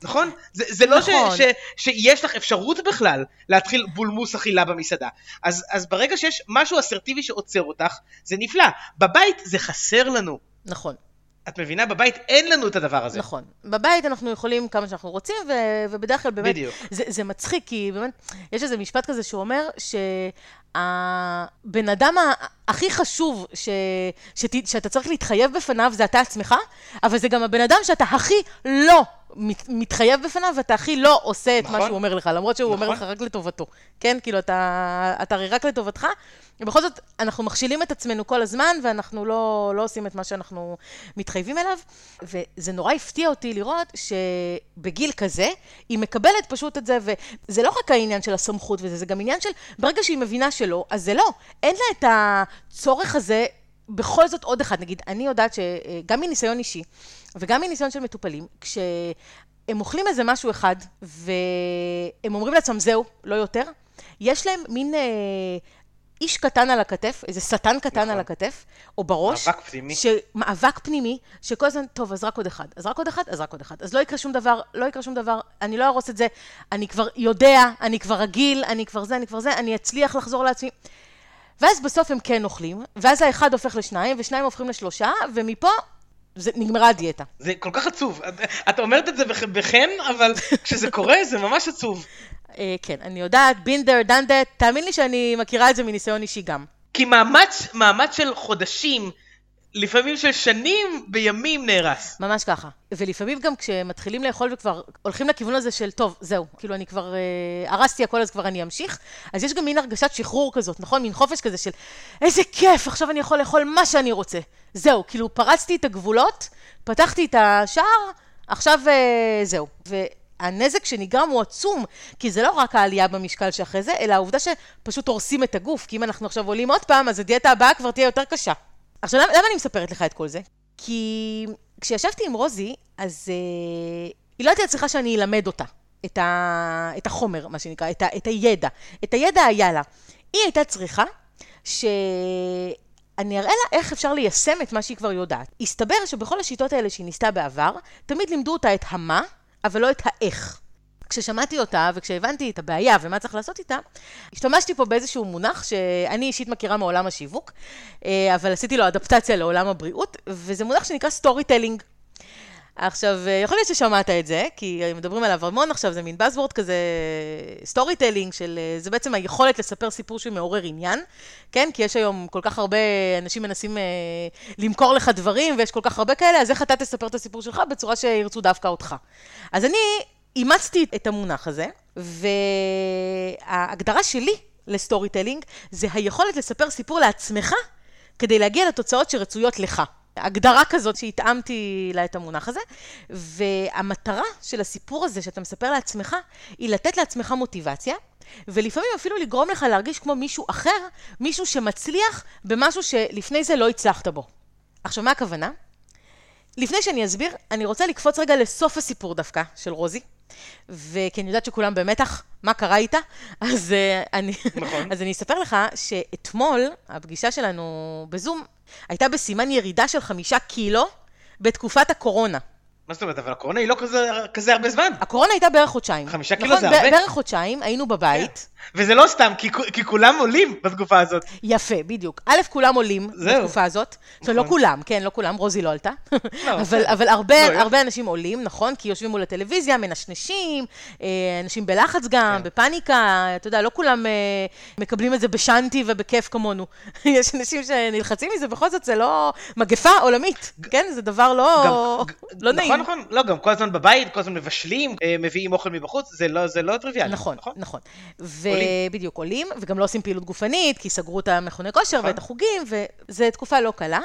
נכון? זה, זה לא
נכון.
ש, ש, שיש לך אפשרות בכלל להתחיל בולמוס אכילה במסעדה. אז, אז ברגע שיש משהו אסרטיבי שעוצר אותך, זה נפלא. בבית זה חסר לנו.
נכון.
את מבינה? בבית אין לנו את הדבר הזה.
נכון. בבית אנחנו יכולים כמה שאנחנו רוצים, ו- ובדרך כלל באמת...
בדיוק.
זה, זה מצחיק, כי באמת, יש איזה משפט כזה שאומר שהבן אדם הכי חשוב ש, שת, שאתה צריך להתחייב בפניו זה אתה עצמך, אבל זה גם הבן אדם שאתה הכי לא מת, מתחייב בפניו, ואתה הכי לא עושה את
נכון.
מה שהוא אומר לך, למרות שהוא אומר
נכון.
לך רק לטובתו. כן? כאילו, אתה, אתה הרי רק לטובתך, ובכל זאת, אנחנו מכשילים את עצמנו כל הזמן, ואנחנו לא, לא עושים את מה שאנחנו מתחייבים אליו, וזה נורא הפתיע אותי לראות שבגיל כזה, היא מקבלת פשוט את זה, וזה לא רק העניין של הסמכות וזה, זה גם עניין של, ברגע שהיא מבינה שלא, אז זה לא. אין לה את הצורך הזה בכל זאת עוד אחד. נגיד, אני יודעת שגם מניסיון אישי, וגם מניסיון של מטופלים, כשהם אוכלים איזה משהו אחד, והם אומרים לעצמם, זהו, לא יותר, יש להם מין... אה, איש קטן על הכתף, איזה שטן קטן
נכון.
על הכתף, או בראש.
מאבק פנימי.
ש... מאבק פנימי, שכל הזמן, טוב, אז רק עוד אחד, אז רק עוד אחד, אז רק עוד אחד. אז לא יקרה שום דבר, לא יקרה שום דבר, אני לא ארוס את זה, אני כבר יודע, אני כבר רגיל, אני כבר זה, אני כבר זה, אני אצליח לחזור לעצמי. ואז בסוף הם כן אוכלים, ואז האחד הופך לשניים, ושניים הופכים לשלושה, ומפה זה, נגמרה הדיאטה.
זה כל כך עצוב. את, אומרת את זה בח- בחן, אבל כשזה קורה זה ממש עצוב. [laughs]
אה, כן, אני יודעת, done that, תאמין לי שאני מכירה את זה מניסיון אישי גם.
כי מאמץ, מאמץ של חודשים לפעמים של שנים בימים נהרס.
ממש ככה. ולפעמים גם כשמתחילים לאכול וכבר הולכים לכיוון הזה של, טוב, זהו, כאילו אני כבר אה, הרסתי הכל אז כבר אני אמשיך, אז יש גם מין הרגשת שחרור כזאת, נכון? מין חופש כזה של, איזה כיף, עכשיו אני יכול לאכול מה שאני רוצה. זהו, כאילו פרצתי את הגבולות, פתחתי את השער, עכשיו אה, זהו. והנזק שנגרם הוא עצום, כי זה לא רק העלייה במשקל שאחרי זה, אלא העובדה שפשוט הורסים את הגוף, כי אם אנחנו עכשיו עולים עוד פעם, אז הדיאטה הבאה כבר תהיה יותר קשה. עכשיו, למה, למה אני מספרת לך את כל זה? כי כשישבתי עם רוזי, אז uh, היא לא הייתה צריכה שאני אלמד אותה את, ה, את החומר, מה שנקרא, את, ה, את הידע. את הידע היה לה. היא הייתה צריכה שאני אראה לה איך אפשר ליישם את מה שהיא כבר יודעת. הסתבר שבכל השיטות האלה שהיא ניסתה בעבר, תמיד לימדו אותה את המה, אבל לא את האיך. כששמעתי אותה וכשהבנתי את הבעיה ומה צריך לעשות איתה, השתמשתי פה באיזשהו מונח שאני אישית מכירה מעולם השיווק, אה, אבל עשיתי לו אדפטציה לעולם הבריאות, וזה מונח שנקרא storytelling. עכשיו, אה, יכול להיות ששמעת את זה, כי מדברים עליו המון עכשיו, זה מין buzzword כזה, storytelling, של, אה, זה בעצם היכולת לספר סיפור שמעורר עניין, כן? כי יש היום כל כך הרבה אנשים מנסים אה, למכור לך דברים, ויש כל כך הרבה כאלה, אז איך אתה תספר את הסיפור שלך בצורה שירצו דווקא אותך. אז אני אימצתי את המונח הזה, וההגדרה שלי ל storytelling זה היכולת לספר סיפור לעצמך כדי להגיע לתוצאות שרצויות לך. הגדרה כזאת שהתאמתי לה את המונח הזה, והמטרה של הסיפור הזה שאתה מספר לעצמך, היא לתת לעצמך מוטיבציה, ולפעמים אפילו לגרום לך להרגיש כמו מישהו אחר, מישהו שמצליח במשהו שלפני זה לא הצלחת בו. עכשיו, מה הכוונה? לפני שאני אסביר, אני רוצה לקפוץ רגע לסוף הסיפור דווקא של רוזי, וכי אני יודעת שכולם במתח, מה קרה איתה, אז, uh, אני, נכון. [laughs] אז אני אספר לך שאתמול, הפגישה שלנו בזום, הייתה בסימן ירידה של חמישה קילו בתקופת הקורונה.
מה זאת אומרת, אבל הקורונה היא לא כזה, כזה הרבה זמן.
הקורונה הייתה בערך חודשיים.
חמישה קילו נכון, זה הרבה?
בערך חודשיים, היינו בבית. כן.
וזה לא סתם, כי, כי כולם עולים בתקופה הזאת.
יפה, בדיוק. א', כולם עולים זהו. בתקופה הזאת. נכון. לא כולם, כן, לא כולם, רוזי לא עלתה. לא, [laughs] אבל, אבל הרבה, לא, הרבה אנשים עולים, נכון? כי יושבים מול הטלוויזיה, מנשנשים, אה, אנשים בלחץ גם, כן. בפאניקה, אתה יודע, לא כולם אה, מקבלים את זה בשאנטי ובכיף כמונו. [laughs] יש אנשים שנלחצים מזה, בכל זאת זה לא מגפה עולמית, כן? זה דבר לא, גם, לא נעים.
נכון, נכון. לא, גם כל הזמן בבית, כל הזמן מבשלים, אה, מביאים אוכל מבחוץ, זה לא, זה לא טריוויאלי.
נכון, נכון. נכון. ובדיוק עולים, וגם לא עושים פעילות גופנית, כי סגרו את המכוני כושר נכון. ואת החוגים, וזו תקופה לא קלה.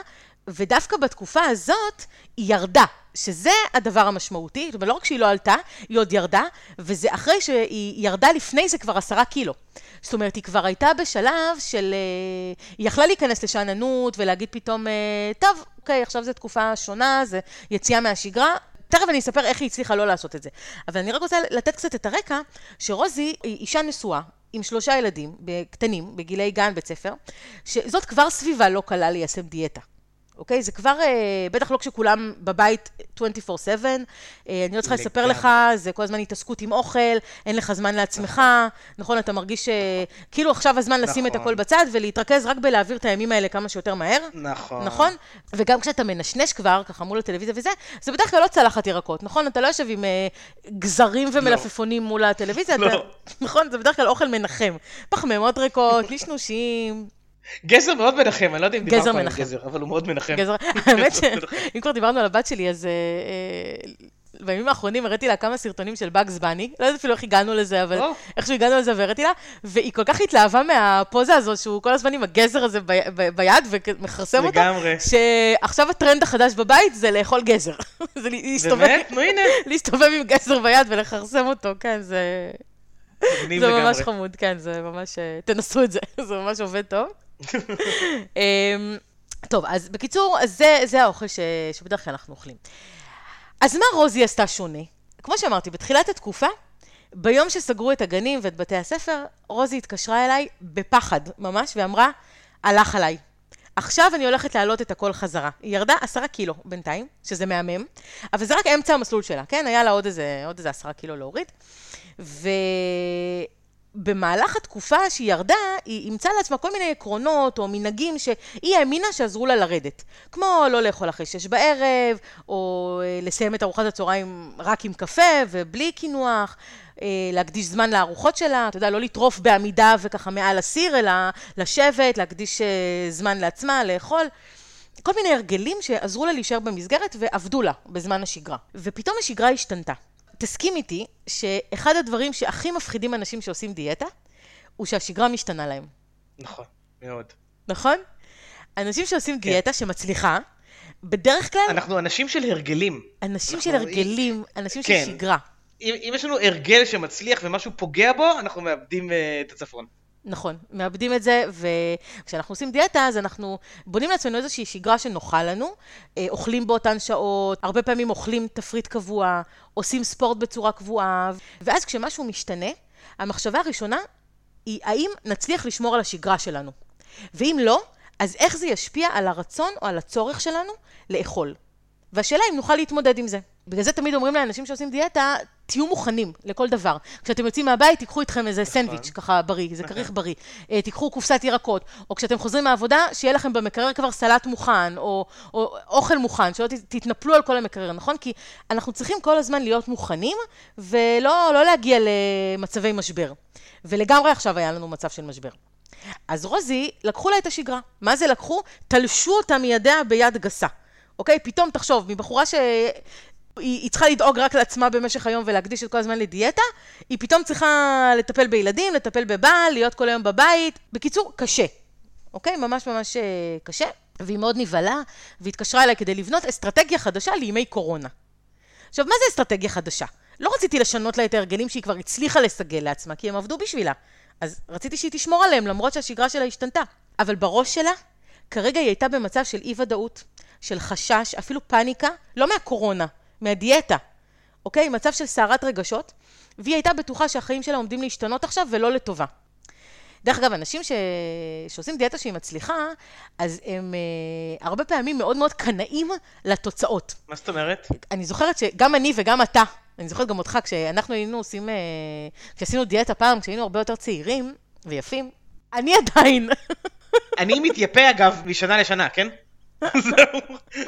ודווקא בתקופה הזאת היא ירדה, שזה הדבר המשמעותי, זאת אומרת, לא רק שהיא לא עלתה, היא עוד ירדה, וזה אחרי שהיא ירדה לפני זה כבר עשרה קילו. זאת אומרת, היא כבר הייתה בשלב של... אה, היא יכלה להיכנס לשאננות ולהגיד פתאום, אה, טוב, אוקיי, עכשיו זו תקופה שונה, זה יציאה מהשגרה, תכף אני אספר איך היא הצליחה לא לעשות את זה. אבל אני רק רוצה לתת קצת את הרקע, שרוזי היא אישה נשואה. עם שלושה ילדים קטנים, בגילי גן, בית ספר, שזאת כבר סביבה לא קלה ליישם דיאטה. אוקיי? זה כבר, אה, בטח לא כשכולם בבית 24/7. אה, אני לא צריכה לספר לך, זה כל הזמן התעסקות עם אוכל, אין לך זמן לעצמך, נכון? אתה מרגיש שכאילו עכשיו הזמן לשים את הכל נכון. בצד ולהתרכז רק בלהעביר את הימים האלה כמה שיותר מהר.
נכון.
נכון? וגם כשאתה מנשנש כבר, ככה מול הטלוויזיה וזה, זה בדרך כלל לא צלחת ירקות, נכון? אתה לא יושב עם אה, גזרים ומלפפונים מול הטלוויזיה,
לא. [laughs]
נכון? זה בדרך כלל אוכל מנחם. פחמימות ריקות, [laughs] נשנושים.
גזר מאוד מנחם, אני לא יודע אם דיברנו על גזר, אבל הוא מאוד מנחם.
גזר, [laughs] האמת שאם כבר דיברנו על הבת שלי, אז אה, אה, בימים האחרונים הראיתי לה כמה סרטונים של באגס בני, לא יודעת אפילו איך הגענו לזה, אבל איכשהו הגענו לזה והראיתי לה, והיא כל כך התלהבה מהפוזה הזו, שהוא כל הזמן עם הגזר הזה ביד ומכרסם אותה,
לגמרי.
שעכשיו הטרנד החדש בבית זה לאכול גזר. [laughs]
זה להסתובב, באמת? נו הנה. [laughs]
להסתובב עם גזר ביד ולכרסם אותו, כן, זה... זה ממש חמוד, כן, זה ממש... אה, תנסו את זה, זה ממש עובד טוב. [laughs] אמ, טוב, אז בקיצור, זה, זה האוכל ש, שבדרך כלל אנחנו אוכלים. אז מה רוזי עשתה שונה? כמו שאמרתי, בתחילת התקופה, ביום שסגרו את הגנים ואת בתי הספר, רוזי התקשרה אליי בפחד ממש, ואמרה, הלך עליי. עכשיו אני הולכת להעלות את הכל חזרה. היא ירדה עשרה קילו בינתיים, שזה מהמם, אבל זה רק אמצע המסלול שלה, כן? היה לה עוד איזה, עוד איזה עשרה קילו להוריד. ו... במהלך התקופה שהיא ירדה, היא אימצה לעצמה כל מיני עקרונות או מנהגים שהיא האמינה שעזרו לה לרדת. כמו לא לאכול אחרי שש בערב, או אה, לסיים את ארוחת הצהריים רק עם קפה ובלי קינוח, אה, להקדיש זמן לארוחות שלה, אתה יודע, לא לטרוף בעמידה וככה מעל הסיר, אלא לשבת, להקדיש אה, זמן לעצמה, לאכול. כל מיני הרגלים שעזרו לה להישאר במסגרת ועבדו לה בזמן השגרה. ופתאום השגרה השתנתה. תסכים איתי שאחד הדברים שהכי מפחידים אנשים שעושים דיאטה, הוא שהשגרה משתנה להם.
נכון, מאוד.
נכון? אנשים שעושים
כן.
דיאטה שמצליחה, בדרך כלל
אנחנו אנשים של הרגלים.
אנשים של הרגלים, אנשים של
כן.
שגרה.
אם, אם יש לנו הרגל שמצליח ומשהו פוגע בו, אנחנו מאבדים אה, את הצפון.
נכון, מאבדים את זה, וכשאנחנו עושים דיאטה, אז אנחנו בונים לעצמנו איזושהי שגרה שנוחה לנו, אה, אוכלים באותן שעות, הרבה פעמים אוכלים תפריט קבוע, עושים ספורט בצורה קבועה, ואז כשמשהו משתנה, המחשבה הראשונה היא האם נצליח לשמור על השגרה שלנו. ואם לא, אז איך זה ישפיע על הרצון או על הצורך שלנו לאכול. והשאלה אם נוכל להתמודד עם זה. בגלל זה תמיד אומרים לאנשים שעושים דיאטה, תהיו מוכנים לכל דבר. כשאתם יוצאים מהבית, תיקחו איתכם איזה סנדוויץ' ככה בריא, איזה כריך בריא. אה, תיקחו קופסת ירקות. או כשאתם חוזרים מהעבודה, שיהיה לכם במקרר כבר סלט מוכן, או, או אוכל מוכן, שלא תתנפלו על כל המקרר, נכון? כי אנחנו צריכים כל הזמן להיות מוכנים, ולא לא להגיע למצבי משבר. ולגמרי עכשיו היה לנו מצב של משבר. אז רוזי, לקחו לה את השגרה. מה זה לקחו? תלשו אותה מידיה ביד גסה. אוקיי? פתאום תחשוב, מבחורה ש... היא, היא צריכה לדאוג רק לעצמה במשך היום ולהקדיש את כל הזמן לדיאטה, היא פתאום צריכה לטפל בילדים, לטפל בבעל, להיות כל היום בבית. בקיצור, קשה. אוקיי? ממש ממש אה, קשה. והיא מאוד נבהלה, והתקשרה אליי כדי לבנות אסטרטגיה חדשה לימי קורונה. עכשיו, מה זה אסטרטגיה חדשה? לא רציתי לשנות לה את ההרגלים שהיא כבר הצליחה לסגל לעצמה, כי הם עבדו בשבילה. אז רציתי שהיא תשמור עליהם, למרות שהשגרה שלה השתנתה. אבל בראש שלה, כרגע היא הייתה במצב של אי-ודאות, של חשש, אפילו פאניקה, לא מהקורונה, מהדיאטה, אוקיי? מצב של סערת רגשות, והיא הייתה בטוחה שהחיים שלה עומדים להשתנות עכשיו ולא לטובה. דרך אגב, אנשים ש... שעושים דיאטה שהיא מצליחה, אז הם אה, הרבה פעמים מאוד מאוד קנאים לתוצאות.
מה זאת אומרת?
אני זוכרת שגם אני וגם אתה, אני זוכרת גם אותך, כשאנחנו היינו עושים, אה, כשעשינו דיאטה פעם, כשהיינו הרבה יותר צעירים ויפים, אני עדיין,
אני מתייפה אגב משנה לשנה, כן? זהו,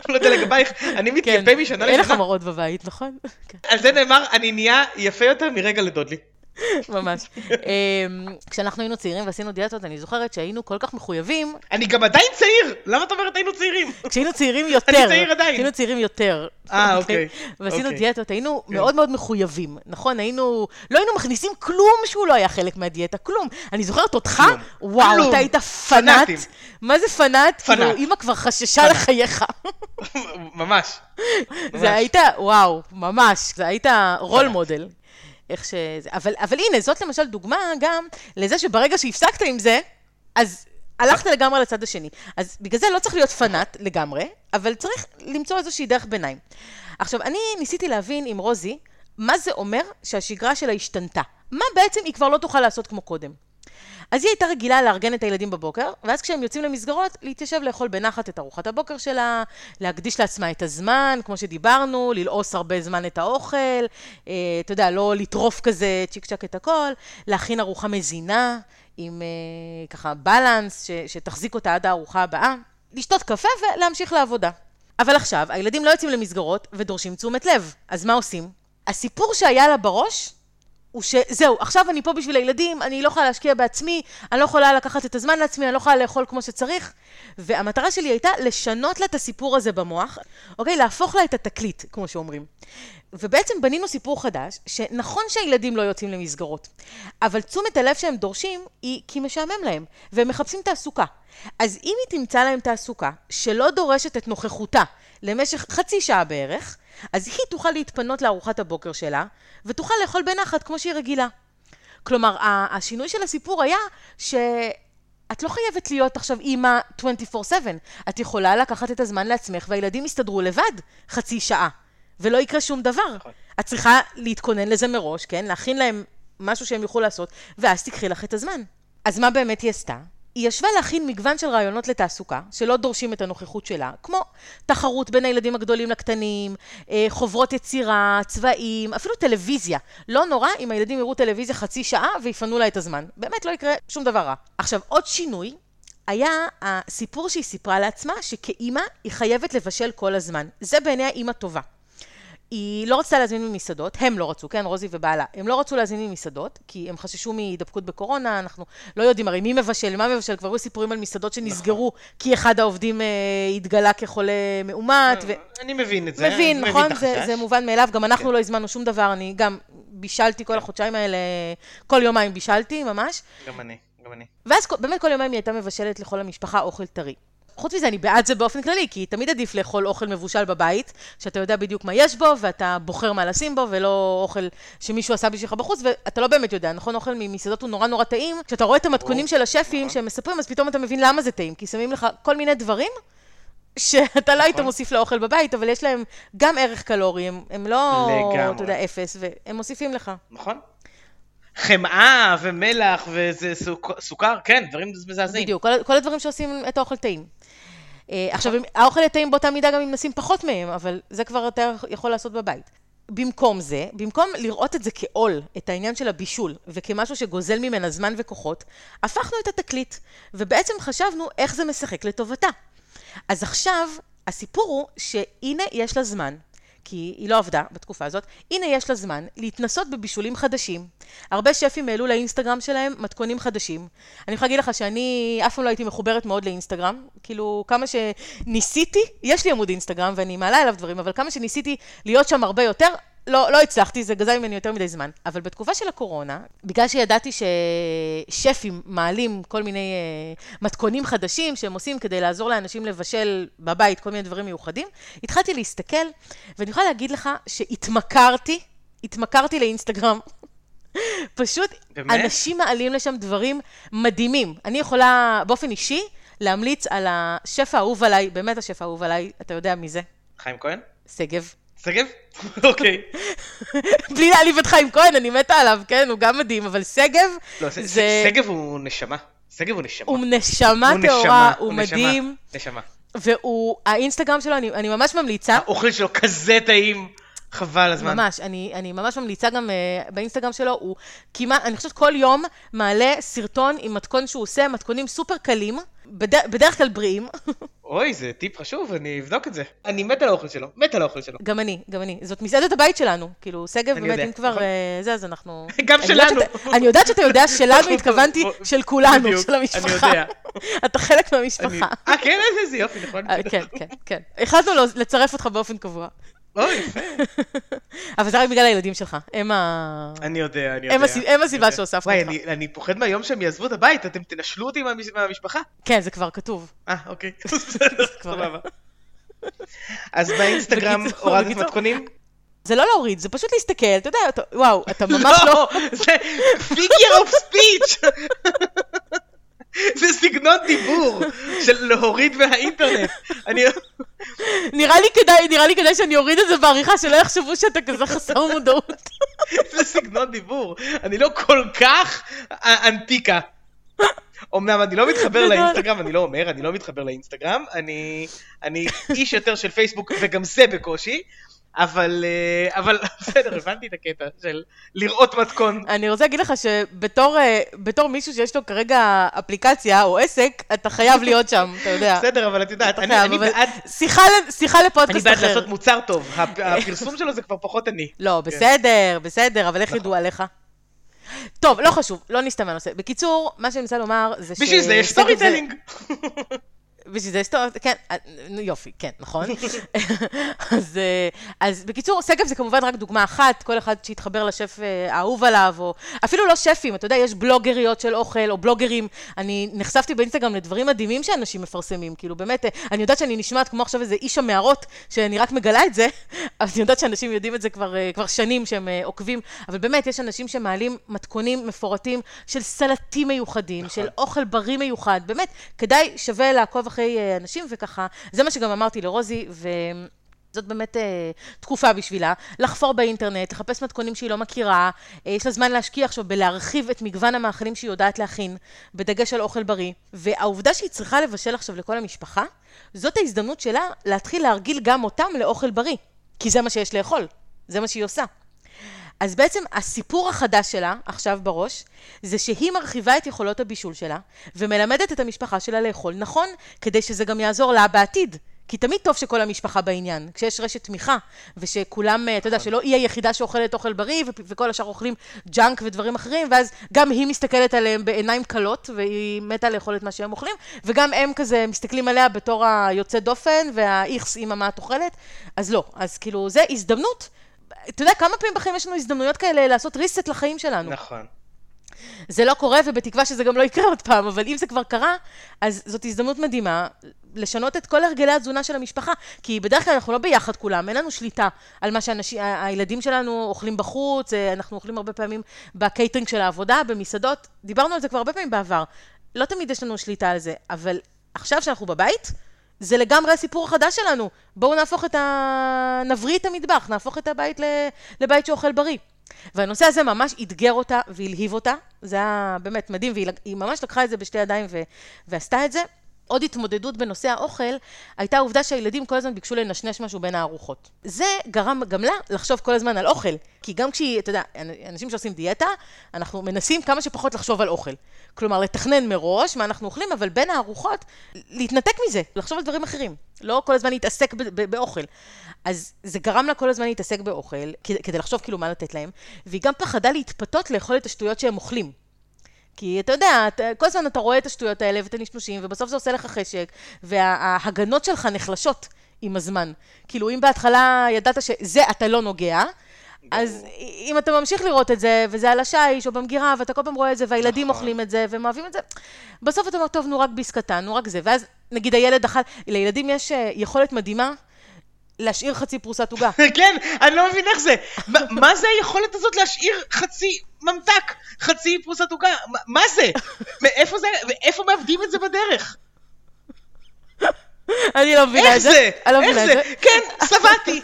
לא יודע לגבייך, אני מתייפה משנה
כן. אין לך
לשנה.
מראות בבית, נכון? כן,
על זה נאמר, אני נהיה יפה יותר מרגע לדודלי.
ממש. אמ, כשאנחנו היינו צעירים ועשינו דיאטות, אני זוכרת שהיינו כל כך מחויבים,
אני גם עדיין צעיר! למה את אומרת היינו צעירים?
כשהיינו צעירים [laughs] יותר,
צעיר עדיין.
כשהיינו צעירים יותר.
אה, אוקיי.
ועשינו
אוקיי.
דיאטות, היינו
כן.
מאוד מאוד מחויבים, נכון? היינו, לא היינו מכניסים כלום שהוא לא היה חלק מהדיאטה, כלום. אני זוכרת אותך. וואו. אתה היית פנאט. מה זה פנאט?
פנאט.
כאילו, אימא כבר חששה לחייך. [laughs]
ממש.
זה היית, וואו, ממש, זה היית רול. מודל. איך שזה, אבל, אבל הנה, זאת למשל דוגמה גם לזה שברגע שהפסקת עם זה, אז הלכת לגמרי לצד השני. אז בגלל זה לא צריך להיות פנאט לגמרי, אבל צריך למצוא איזושהי דרך ביניים. עכשיו, אני ניסיתי להבין עם רוזי, מה זה אומר שהשגרה שלה השתנתה. מה בעצם היא כבר לא תוכל לעשות כמו קודם. אז היא הייתה רגילה לארגן את הילדים בבוקר, ואז כשהם יוצאים למסגרות, להתיישב לאכול בנחת את ארוחת הבוקר שלה, להקדיש לעצמה את הזמן, כמו שדיברנו, ללעוס הרבה זמן את האוכל, אה, אתה יודע, לא לטרוף כזה צ'יק צ'ק את הכל, להכין ארוחה מזינה, עם אה, ככה בלנס, ש, שתחזיק אותה עד הארוחה הבאה, לשתות קפה ולהמשיך לעבודה. אבל עכשיו, הילדים לא יוצאים למסגרות ודורשים תשומת לב, אז מה עושים? הסיפור שהיה לה בראש, הוא שזהו, עכשיו אני פה בשביל הילדים, אני לא יכולה להשקיע בעצמי, אני לא יכולה לקחת את הזמן לעצמי, אני לא יכולה לאכול כמו שצריך. והמטרה שלי הייתה לשנות לה את הסיפור הזה במוח, אוקיי? להפוך לה את התקליט, כמו שאומרים. ובעצם בנינו סיפור חדש, שנכון שהילדים לא יוצאים למסגרות, אבל תשומת הלב שהם דורשים היא כי משעמם להם, והם מחפשים תעסוקה. אז אם היא תמצא להם תעסוקה שלא דורשת את נוכחותה למשך חצי שעה בערך, אז היא תוכל להתפנות לארוחת הבוקר שלה, ותוכל לאכול בנחת כמו שהיא רגילה. כלומר, השינוי של הסיפור היה שאת לא חייבת להיות עכשיו אימא 24/7. את יכולה לקחת את הזמן לעצמך והילדים יסתדרו לבד חצי שעה, ולא יקרה שום דבר.
נכון.
את צריכה להתכונן לזה מראש, כן? להכין להם משהו שהם יוכלו לעשות, ואז תקחי לך את הזמן. אז מה באמת היא עשתה? היא ישבה להכין מגוון של רעיונות לתעסוקה, שלא דורשים את הנוכחות שלה, כמו תחרות בין הילדים הגדולים לקטנים, אה, חוברות יצירה, צבעים, אפילו טלוויזיה. לא נורא אם הילדים יראו טלוויזיה חצי שעה ויפנו לה את הזמן. באמת לא יקרה שום דבר רע. עכשיו, עוד שינוי היה הסיפור שהיא סיפרה לעצמה, שכאימא היא חייבת לבשל כל הזמן. זה בעיניה אימא טובה. היא לא רצתה להזמין ממסעדות, הם לא רצו, כן, רוזי ובעלה, הם לא רצו להזמין ממסעדות, כי הם חששו מהידבקות בקורונה, אנחנו לא יודעים הרי מי מבשל, מה מבשל, כבר היו סיפורים על מסעדות שנסגרו, נכון. כי אחד העובדים אה, התגלה כחולה מאומת. ו...
אני מבין את זה.
מבין, נכון? מבין זה, זה מובן מאליו, גם אנחנו כן. לא הזמנו שום דבר, אני גם בישלתי כל כן. החודשיים האלה, כל יומיים בישלתי, ממש.
גם אני, גם אני.
ואז באמת כל יומיים היא הייתה מבשלת לכל המשפחה אוכל טרי. חוץ מזה, אני בעד זה באופן כללי, כי תמיד עדיף לאכול אוכל מבושל בבית, שאתה יודע בדיוק מה יש בו, ואתה בוחר מה לשים בו, ולא אוכל שמישהו עשה בשבילך בחוץ, ואתה לא באמת יודע, נכון? אוכל ממסעדות הוא נורא נורא טעים. כשאתה רואה את המתכונים של השפים נכון. שהם מספרים, אז פתאום אתה מבין למה זה טעים, כי שמים לך כל מיני דברים. שאתה לא היית נכון. מוסיף לאוכל בבית, אבל יש להם גם ערך קלורי, הם, הם לא, לגמרי. אתה יודע, אפס, והם מוסיפים לך.
נכון. חמאה ומלח וסוכר, כן, דברים מזעזעים.
בדיוק, כל, כל הדברים שעושים את האוכל טעים. אה, עכשיו, האוכל יהיה טעים באותה מידה גם אם נשים פחות מהם, אבל זה כבר אתה יכול לעשות בבית. במקום זה, במקום לראות את זה כעול, את העניין של הבישול, וכמשהו שגוזל ממנה זמן וכוחות, הפכנו את התקליט, ובעצם חשבנו איך זה משחק לטובתה. אז עכשיו, הסיפור הוא שהנה יש לה זמן כי היא לא עבדה בתקופה הזאת, הנה יש לה זמן להתנסות בבישולים חדשים. הרבה שפים העלו לאינסטגרם שלהם מתכונים חדשים. אני יכולה להגיד לך שאני אף פעם לא הייתי מחוברת מאוד לאינסטגרם, כאילו כמה שניסיתי, יש לי עמוד אינסטגרם ואני מעלה אליו דברים, אבל כמה שניסיתי להיות שם הרבה יותר, לא, לא הצלחתי, זה גזל ממני יותר מדי זמן. אבל בתקופה של הקורונה, בגלל שידעתי ששפים מעלים כל מיני uh, מתכונים חדשים שהם עושים כדי לעזור לאנשים לבשל בבית כל מיני דברים מיוחדים, התחלתי להסתכל, ואני יכולה להגיד לך שהתמכרתי, התמכרתי לאינסטגרם. [laughs] פשוט באמת? אנשים מעלים לשם דברים מדהימים. אני יכולה באופן אישי להמליץ על השף האהוב עליי, באמת השף האהוב עליי, אתה יודע מי זה?
חיים כהן?
שגב.
שגב? [laughs] אוקיי.
בלי להעליב את חיים כהן, אני מתה עליו, כן? הוא גם מדהים, אבל שגב
לא, זה... שגב הוא נשמה. שגב הוא נשמה.
הוא נשמה טהורה, הוא מדהים. נשמה. והוא, האינסטגרם שלו, אני, אני ממש ממליצה.
האוכל שלו כזה טעים. חבל הזמן.
ממש, אני, אני ממש ממליצה גם uh, באינסטגרם שלו, הוא כמעט, אני חושבת כל יום מעלה סרטון עם מתכון שהוא עושה, מתכונים סופר קלים, בדרך, בדרך כלל בריאים.
אוי, זה טיפ חשוב, אני אבדוק את זה. אני מת על האוכל שלו, מת על האוכל שלו.
גם אני, גם אני. זאת מסעדת הבית שלנו. כאילו, שגב, באמת, יודע. אם כבר נכון. אה, זה, אז אנחנו... [laughs]
גם שלנו.
אני יודעת שאתה יודע שלנו [laughs] התכוונתי של כולנו, של המשפחה. אני יודע. [laughs] אתה חלק מהמשפחה.
אה, כן? איזה יופי, נכון?
אה, כן, כן, כן. החלטנו לצרף אותך באופן קבוע.
אוי, יפה. [laughs]
אבל זה רק בגלל הילדים שלך, הם ה...
אני יודע, אני יודע.
הם הסיבה שהוספת אותך.
וואי, אני פוחד מהיום שהם יעזבו את הבית, אתם תנשלו אותי מהמשפחה?
כן, זה כבר כתוב.
אה, אוקיי. [laughs] סבבה. אז באינסטגרם הורדת מתכונים?
זה לא להוריד, זה פשוט להסתכל, אתה יודע, וואו, אתה ממש לא...
לא, זה פיגר אוף ספיץ'. זה סגנון דיבור של להוריד מהאינטרנט. אני...
נראה לי כדאי, נראה לי כדאי שאני אוריד את זה בעריכה, שלא יחשבו שאתה כזה חסר מודעות.
זה סגנון דיבור. אני לא כל כך אנטיקה. אמנם אני לא מתחבר לאינסטגרם, אני לא אומר, אני לא מתחבר לאינסטגרם, אני, אני איש יותר של פייסבוק, וגם זה בקושי, אבל, אה, אבל [laughs] בסדר, הבנתי את הקטע של לראות מתכון.
אני רוצה להגיד לך שבתור אה, מישהו שיש לו כרגע אפליקציה או עסק, אתה חייב להיות שם, אתה יודע.
בסדר, אבל את יודעת, אני, אני בעד...
שיחה לפודקאסט אחר.
אני בעד לעשות מוצר טוב, הפרסום שלו זה כבר פחות אני.
לא, כן. בסדר, בסדר, אבל איך ידעו נכון. עליך? טוב, לא חשוב, לא נסטה מהנושא. בקיצור, מה שאני מנסה לומר זה ש...
בשביל זה יש storytelling. [laughs]
בשביל זה היסטוריה, כן, אה, יופי, כן, נכון. אז, אה, אז בקיצור, שגב זה כמובן רק דוגמה אחת, כל אחד שיתחבר לשף אה, האהוב עליו, או אפילו לא שפים, אתה יודע, יש בלוגריות של אוכל, או בלוגרים. אני נחשפתי באינסטגרם לדברים מדהימים שאנשים מפרסמים, כאילו באמת, אני יודעת שאני נשמעת כמו עכשיו איזה איש המערות, שאני רק מגלה את זה, [laughs] אבל אני יודעת שאנשים יודעים את זה כבר, כבר שנים שהם עוקבים, אבל באמת, יש אנשים שמעלים מתכונים מפורטים של סלטים מיוחדים, נכון. של אוכל בריא מיוחד, באמת, כדאי, שווה לעקוב אחרי... אחרי אה, אנשים, וככה, זה מה שגם אמרתי לרוזי, ו... זאת באמת אה, תקופה בשבילה, לחפור באינטרנט, לחפש מתכונים שהיא לא מכירה, אה, יש לה זמן להשקיע עכשיו בלהרחיב את מגוון המאכלים שהיא יודעת להכין, בדגש על אוכל בריא, והעובדה שהיא צריכה לבשל עכשיו לכל המשפחה, זאת ההזדמנות שלה להתחיל להרגיל גם אותם לאוכל בריא, כי זה מה שיש לאכול, זה מה שהיא עושה. אז בעצם הסיפור החדש שלה, עכשיו בראש, זה שהיא מרחיבה את יכולות הבישול שלה, ומלמדת את המשפחה שלה לאכול נכון, כדי שזה גם יעזור לה בעתיד. כי תמיד טוב שכל המשפחה בעניין, כשיש רשת תמיכה, ושכולם, אה, אתה יודע, שלא היא היחידה שאוכלת אוכל בריא, וכל השאר אוכלים ג'אנק ודברים אחרים, ואז גם היא מסתכלת עליהם בעיניים כלות, והיא מתה לאכול את מה שהם אוכלים, וגם הם כזה מסתכלים עליה בתור היוצא דופן, והאיכס, אימא, מה את אוכלת? אז לא. אז כאילו, זה הזדמנות. אתה יודע, כמה פעמים בחיים יש לנו הזדמנויות כאלה לעשות reset לחיים שלנו.
נכון.
זה לא קורה, ובתקווה שזה גם לא יקרה עוד פעם, אבל אם זה כבר קרה, אז זאת הזדמנות מדהימה לשנות את כל הרגלי התזונה של המשפחה. כי בדרך כלל אנחנו לא ביחד כולם, אין לנו שליטה על מה שהילדים שלנו אוכלים בחוץ, אה, אנחנו אוכלים הרבה פעמים בקייטרינג של העבודה, במסעדות. דיברנו על זה כבר הרבה פעמים בעבר. לא תמיד יש לנו שליטה על זה, אבל עכשיו שאנחנו בבית, זה לגמרי הסיפור החדש שלנו. בואו נהפוך את ה... נבריא את המטבח, נהפוך את הבית לבית שאוכל בריא. והנושא הזה ממש אתגר אותה והלהיב אותה, זה היה באמת מדהים, והיא ממש לקחה את זה בשתי ידיים ו... ועשתה את זה. עוד התמודדות בנושא האוכל, הייתה העובדה שהילדים כל הזמן ביקשו לנשנש משהו בין הארוחות. זה גרם גם לה לחשוב כל הזמן על אוכל. כי גם כשהיא, אתה יודע, אנשים שעושים דיאטה, אנחנו מנסים כמה שפחות לחשוב על אוכל. כלומר, לתכנן מראש מה אנחנו אוכלים, אבל בין הארוחות, להתנתק מזה, לחשוב על דברים אחרים. לא כל הזמן להתעסק באוכל. אז זה גרם לה כל הזמן להתעסק באוכל, כדי לחשוב כאילו מה לתת להם, והיא גם פחדה להתפתות לאכול את השטויות שהם אוכלים. כי אתה יודע, אתה, כל הזמן אתה רואה את השטויות האלה ואת הנשנושים, ובסוף זה עושה לך חשק, וההגנות שלך נחלשות עם הזמן. כאילו, אם בהתחלה ידעת שזה אתה לא נוגע, אז אם אתה ממשיך לראות את זה, וזה על השיש או במגירה, ואתה כל פעם רואה את זה, והילדים נכון. אוכלים את זה, והם אוהבים את זה, בסוף אתה אומר, טוב, נו רק ביס קטן, נו רק זה. ואז נגיד הילד אכל, לילדים יש אה, יכולת מדהימה להשאיר חצי פרוסת עוגה. [laughs]
כן, אני לא מבין איך זה. מה זה היכולת הזאת להשאיר חצי ממתק, חצי פרוסת עוגה? מה זה? מאיפה זה, ואיפה מאבדים את זה בדרך?
אני לא מבינה את זה.
איך זה? איך זה? כן, שבעתי.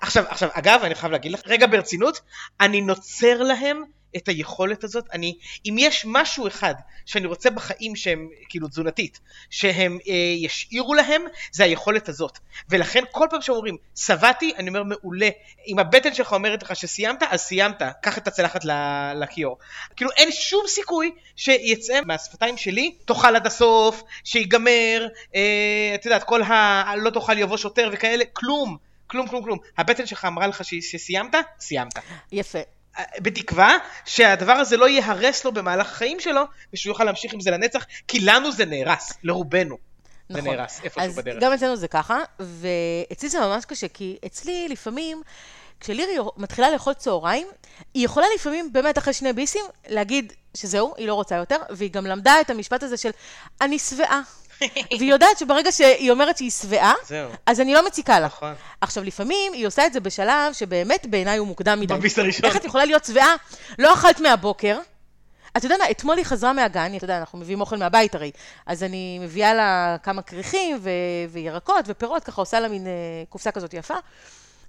עכשיו, עכשיו, אגב, אני חייב להגיד לך, רגע ברצינות, אני נוצר להם את היכולת הזאת. אני, אם יש משהו אחד שאני רוצה בחיים שהם, כאילו תזונתית, שהם אה, ישאירו להם, זה היכולת הזאת. ולכן כל פעם שאומרים, שבעתי, אני אומר, מעולה. אם הבטן שלך אומרת לך שסיימת, אז סיימת. קח את הצלחת לכיור. כאילו, אין שום סיכוי שיצא מהשפתיים שלי, תאכל עד הסוף, שיגמר, אה, את יודעת, כל ה... לא תאכל יבוא שוטר וכאלה, כלום. כלום, כלום, כלום. הבטן שלך אמרה לך שסיימת? סיימת.
יפה.
בתקווה שהדבר הזה לא ייהרס לו במהלך החיים שלו, ושהוא יוכל להמשיך עם זה לנצח, כי לנו זה נהרס, לרובנו. נכון. זה נהרס, איפשהו בדרך.
אז גם אצלנו זה ככה, ואצלי זה ממש קשה, כי אצלי לפעמים, כשלירי מתחילה לאכול צהריים, היא יכולה לפעמים, באמת אחרי שני ביסים, להגיד שזהו, היא לא רוצה יותר, והיא גם למדה את המשפט הזה של, אני שבעה. [laughs] והיא יודעת שברגע שהיא אומרת שהיא שבעה, אז אני לא מציקה לה. נכון. עכשיו, לפעמים היא עושה את זה בשלב שבאמת בעיניי הוא מוקדם מדי.
בביס הראשון.
איך את יכולה להיות שבעה? לא אכלת מהבוקר. אתה יודע מה, אתמול היא חזרה מהגן, אתה יודע, אנחנו מביאים אוכל מהבית הרי, אז אני מביאה לה כמה כריכים ו- וירקות ופירות, ככה עושה לה מין uh, קופסה כזאת יפה,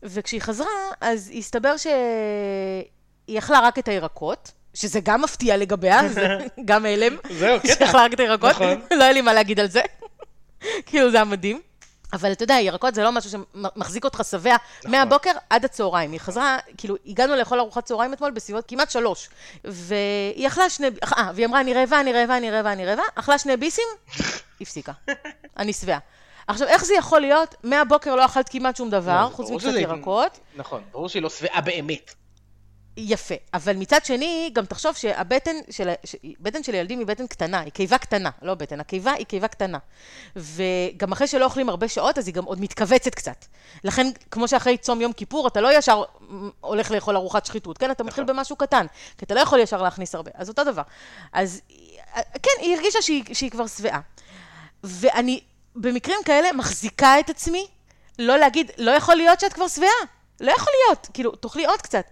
וכשהיא חזרה, אז הסתבר שהיא אכלה רק את הירקות, שזה גם מפתיע לגביה, זה [laughs] גם הלם.
זהו, קטע.
שאכלה רק את הירקות, נכון. [laughs] לא היה לי מה להגיד על זה. [laughs] כאילו, זה היה מדהים. אבל אתה יודע, ירקות זה לא משהו שמחזיק אותך שבע נכון. מהבוקר עד הצהריים. היא חזרה, כאילו, הגענו לאכול ארוחת צהריים אתמול בסביבות כמעט שלוש. והיא אכלה שני, אה, והיא אמרה, אני רעבה, אני רעבה, אני רעבה, אני רעבה, אכלה שני ביסים, הפסיקה. אני שבעה. עכשיו, איך זה יכול להיות? מהבוקר לא אכלת כמעט שום דבר, לא, חוץ מקצת ירקות.
נכון, ברור שהיא לא שבעה באמת.
יפה, אבל מצד שני, גם תחשוב שהבטן של, בטן של ילדים היא בטן קטנה, היא קיבה קטנה, לא בטן, הקיבה היא קיבה קטנה. וגם אחרי שלא אוכלים הרבה שעות, אז היא גם עוד מתכווצת קצת. לכן, כמו שאחרי צום יום כיפור, אתה לא ישר הולך לאכול ארוחת שחיתות, כן? אתה מתחיל נכון. במשהו קטן, כי אתה לא יכול ישר להכניס הרבה, אז אותו דבר. אז כן, היא הרגישה שהיא, שהיא כבר שבעה. ואני במקרים כאלה מחזיקה את עצמי לא להגיד, לא יכול להיות שאת כבר שבעה. לא יכול להיות, כאילו, תאכלי עוד קצת.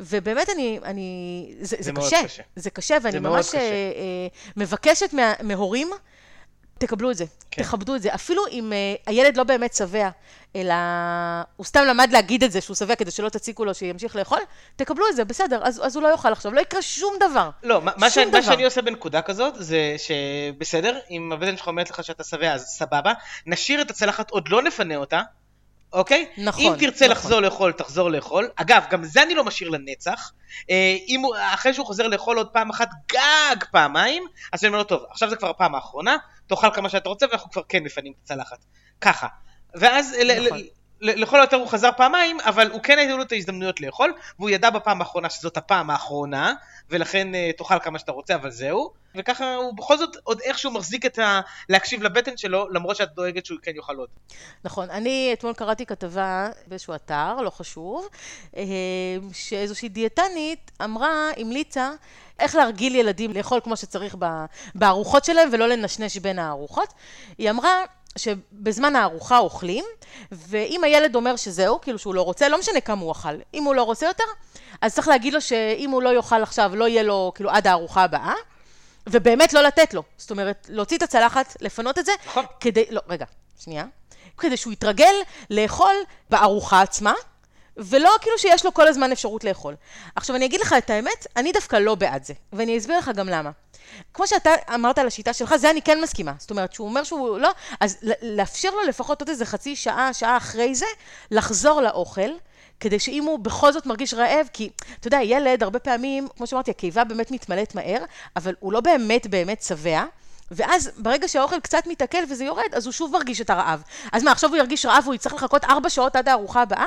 ובאמת אני, אני, זה, זה, זה קשה, קשה, זה קשה, ואני ממש קשה. אה, אה, מבקשת מה, מהורים, תקבלו את זה, כן. תכבדו את זה. אפילו אם אה, הילד לא באמת שבע, אלא הוא סתם למד להגיד את זה שהוא שבע כדי שלא תציקו לו שימשיך לאכול, תקבלו את זה, בסדר, אז, אז הוא לא יאכל עכשיו, לא יקרה שום דבר.
לא, מה, שאני, דבר. מה שאני עושה בנקודה כזאת, זה שבסדר, אם הבטן שלך אומרת לך שאתה שבע, אז סבבה, נשאיר את הצלחת, עוד לא נפנה אותה, אוקיי?
נכון.
אם תרצה
נכון.
לחזור לאכול, תחזור לאכול. אגב, גם זה אני לא משאיר לנצח. אה, אם אחרי שהוא חוזר לאכול עוד פעם אחת, גג פעמיים, אז אני אומר לו, טוב, עכשיו זה כבר הפעם האחרונה, תאכל כמה שאתה רוצה ואנחנו כבר כן מפנים את הצלחת. ככה. ואז
נכון.
לכל היותר הוא חזר פעמיים, אבל הוא כן היו לו את ההזדמנויות לאכול, והוא ידע בפעם האחרונה שזאת הפעם האחרונה, ולכן אה, תאכל כמה שאתה רוצה, אבל זהו. וככה הוא בכל זאת עוד איכשהו מחזיק את ה... להקשיב לבטן שלו, למרות שאת דואגת שהוא כן יאכל עוד.
נכון. אני אתמול קראתי כתבה באיזשהו אתר, לא חשוב, אה, שאיזושהי דיאטנית אמרה, המליצה, איך להרגיל ילדים לאכול כמו שצריך בארוחות שלהם ולא לנשנש בין הארוחות. היא אמרה שבזמן הארוחה אוכלים, ואם הילד אומר שזהו, כאילו שהוא לא רוצה, לא משנה כמה הוא אכל, אם הוא לא רוצה יותר, אז צריך להגיד לו שאם הוא לא יאכל עכשיו, לא יהיה לו, כאילו, עד הארוחה הבאה. ובאמת לא לתת לו. זאת אומרת, להוציא את הצלחת, לפנות את זה,
נכון.
כדי, לא, רגע, שנייה. כדי שהוא יתרגל לאכול בארוחה עצמה, ולא כאילו שיש לו כל הזמן אפשרות לאכול. עכשיו, אני אגיד לך את האמת, אני דווקא לא בעד זה, ואני אסביר לך גם למה. כמו שאתה אמרת על השיטה שלך, זה אני כן מסכימה. זאת אומרת, שהוא אומר שהוא לא, אז לאפשר לו לפחות עוד איזה חצי שעה, שעה אחרי זה, לחזור לאוכל. כדי שאם הוא בכל זאת מרגיש רעב, כי אתה יודע, ילד, הרבה פעמים, כמו שאמרתי, הקיבה באמת מתמלאת מהר, אבל הוא לא באמת באמת שבע. ואז ברגע שהאוכל קצת מתעכל וזה יורד, אז הוא שוב מרגיש את הרעב. אז מה, עכשיו הוא ירגיש רעב והוא יצטרך לחכות ארבע שעות עד הארוחה הבאה?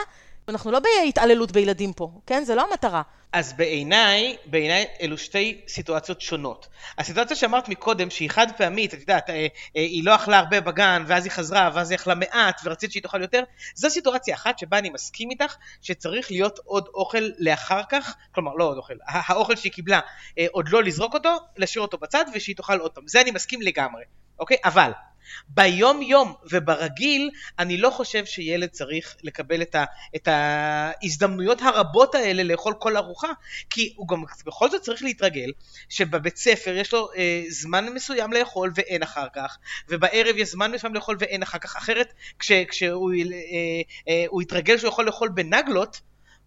אנחנו לא בהתעללות בילדים פה, כן? זה לא המטרה.
אז בעיניי, בעיניי אלו שתי סיטואציות שונות. הסיטואציה שאמרת מקודם, שהיא חד פעמית, את יודעת, אה, אה, היא לא אכלה הרבה בגן, ואז היא חזרה, ואז היא אכלה מעט, ורצית שהיא תאכל יותר, זו סיטואציה אחת שבה אני מסכים איתך, שצריך להיות עוד אוכל לאחר כך, כלומר, לא עוד אוכל, הא- האוכל שהיא קיבלה, אה, עוד לא לזרוק אותו, להשאיר אותו בצד, ושהיא תאכל עוד פעם. זה אני מסכים לגמרי, אוקיי? אבל... ביום יום וברגיל, אני לא חושב שילד צריך לקבל את, ה, את ההזדמנויות הרבות האלה לאכול כל ארוחה, כי הוא גם בכל זאת צריך להתרגל שבבית ספר יש לו אה, זמן מסוים לאכול ואין אחר כך, ובערב יש זמן מסוים לאכול ואין אחר כך, אחרת כש, כשהוא אה, אה, הוא יתרגל שהוא יכול לאכול בנגלות,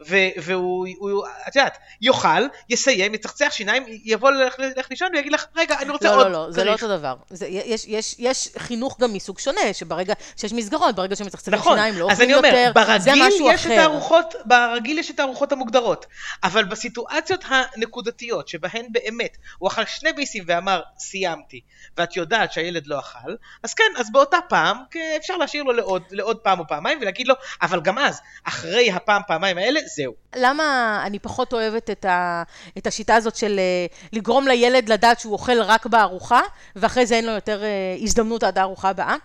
ו- והוא, הוא, את יודעת, יאכל, יסיים, יצחצח שיניים, יבוא ללכת לישון ויגיד לך, רגע, אני רוצה
לא,
עוד
לא, לא, זה לא
כריך."
אותו דבר. זה, יש, יש, יש חינוך גם מסוג שונה, שברגע שיש מסגרות, ברגע שמצחצחים
נכון,
שיניים, לא אוכלים
אני אומר,
יותר, זה
ברגיל
משהו
יש
אחר.
את הארוחות, ברגיל יש את הארוחות המוגדרות, אבל בסיטואציות הנקודתיות שבהן באמת הוא אכל שני ביסים ואמר סיימתי, ואת יודעת שהילד לא אכל, אז כן, אז באותה פעם כן, אפשר להשאיר לו לעוד, לעוד פעם או פעמיים ולהגיד לו, אבל גם אז, אחרי הפעם פעמיים האלה, זהו.
למה אני פחות אוהבת את, ה, את השיטה הזאת של אה, לגרום לילד לדעת שהוא אוכל רק בארוחה, ואחרי זה אין לו יותר אה, הזדמנות עד הארוחה הבאה?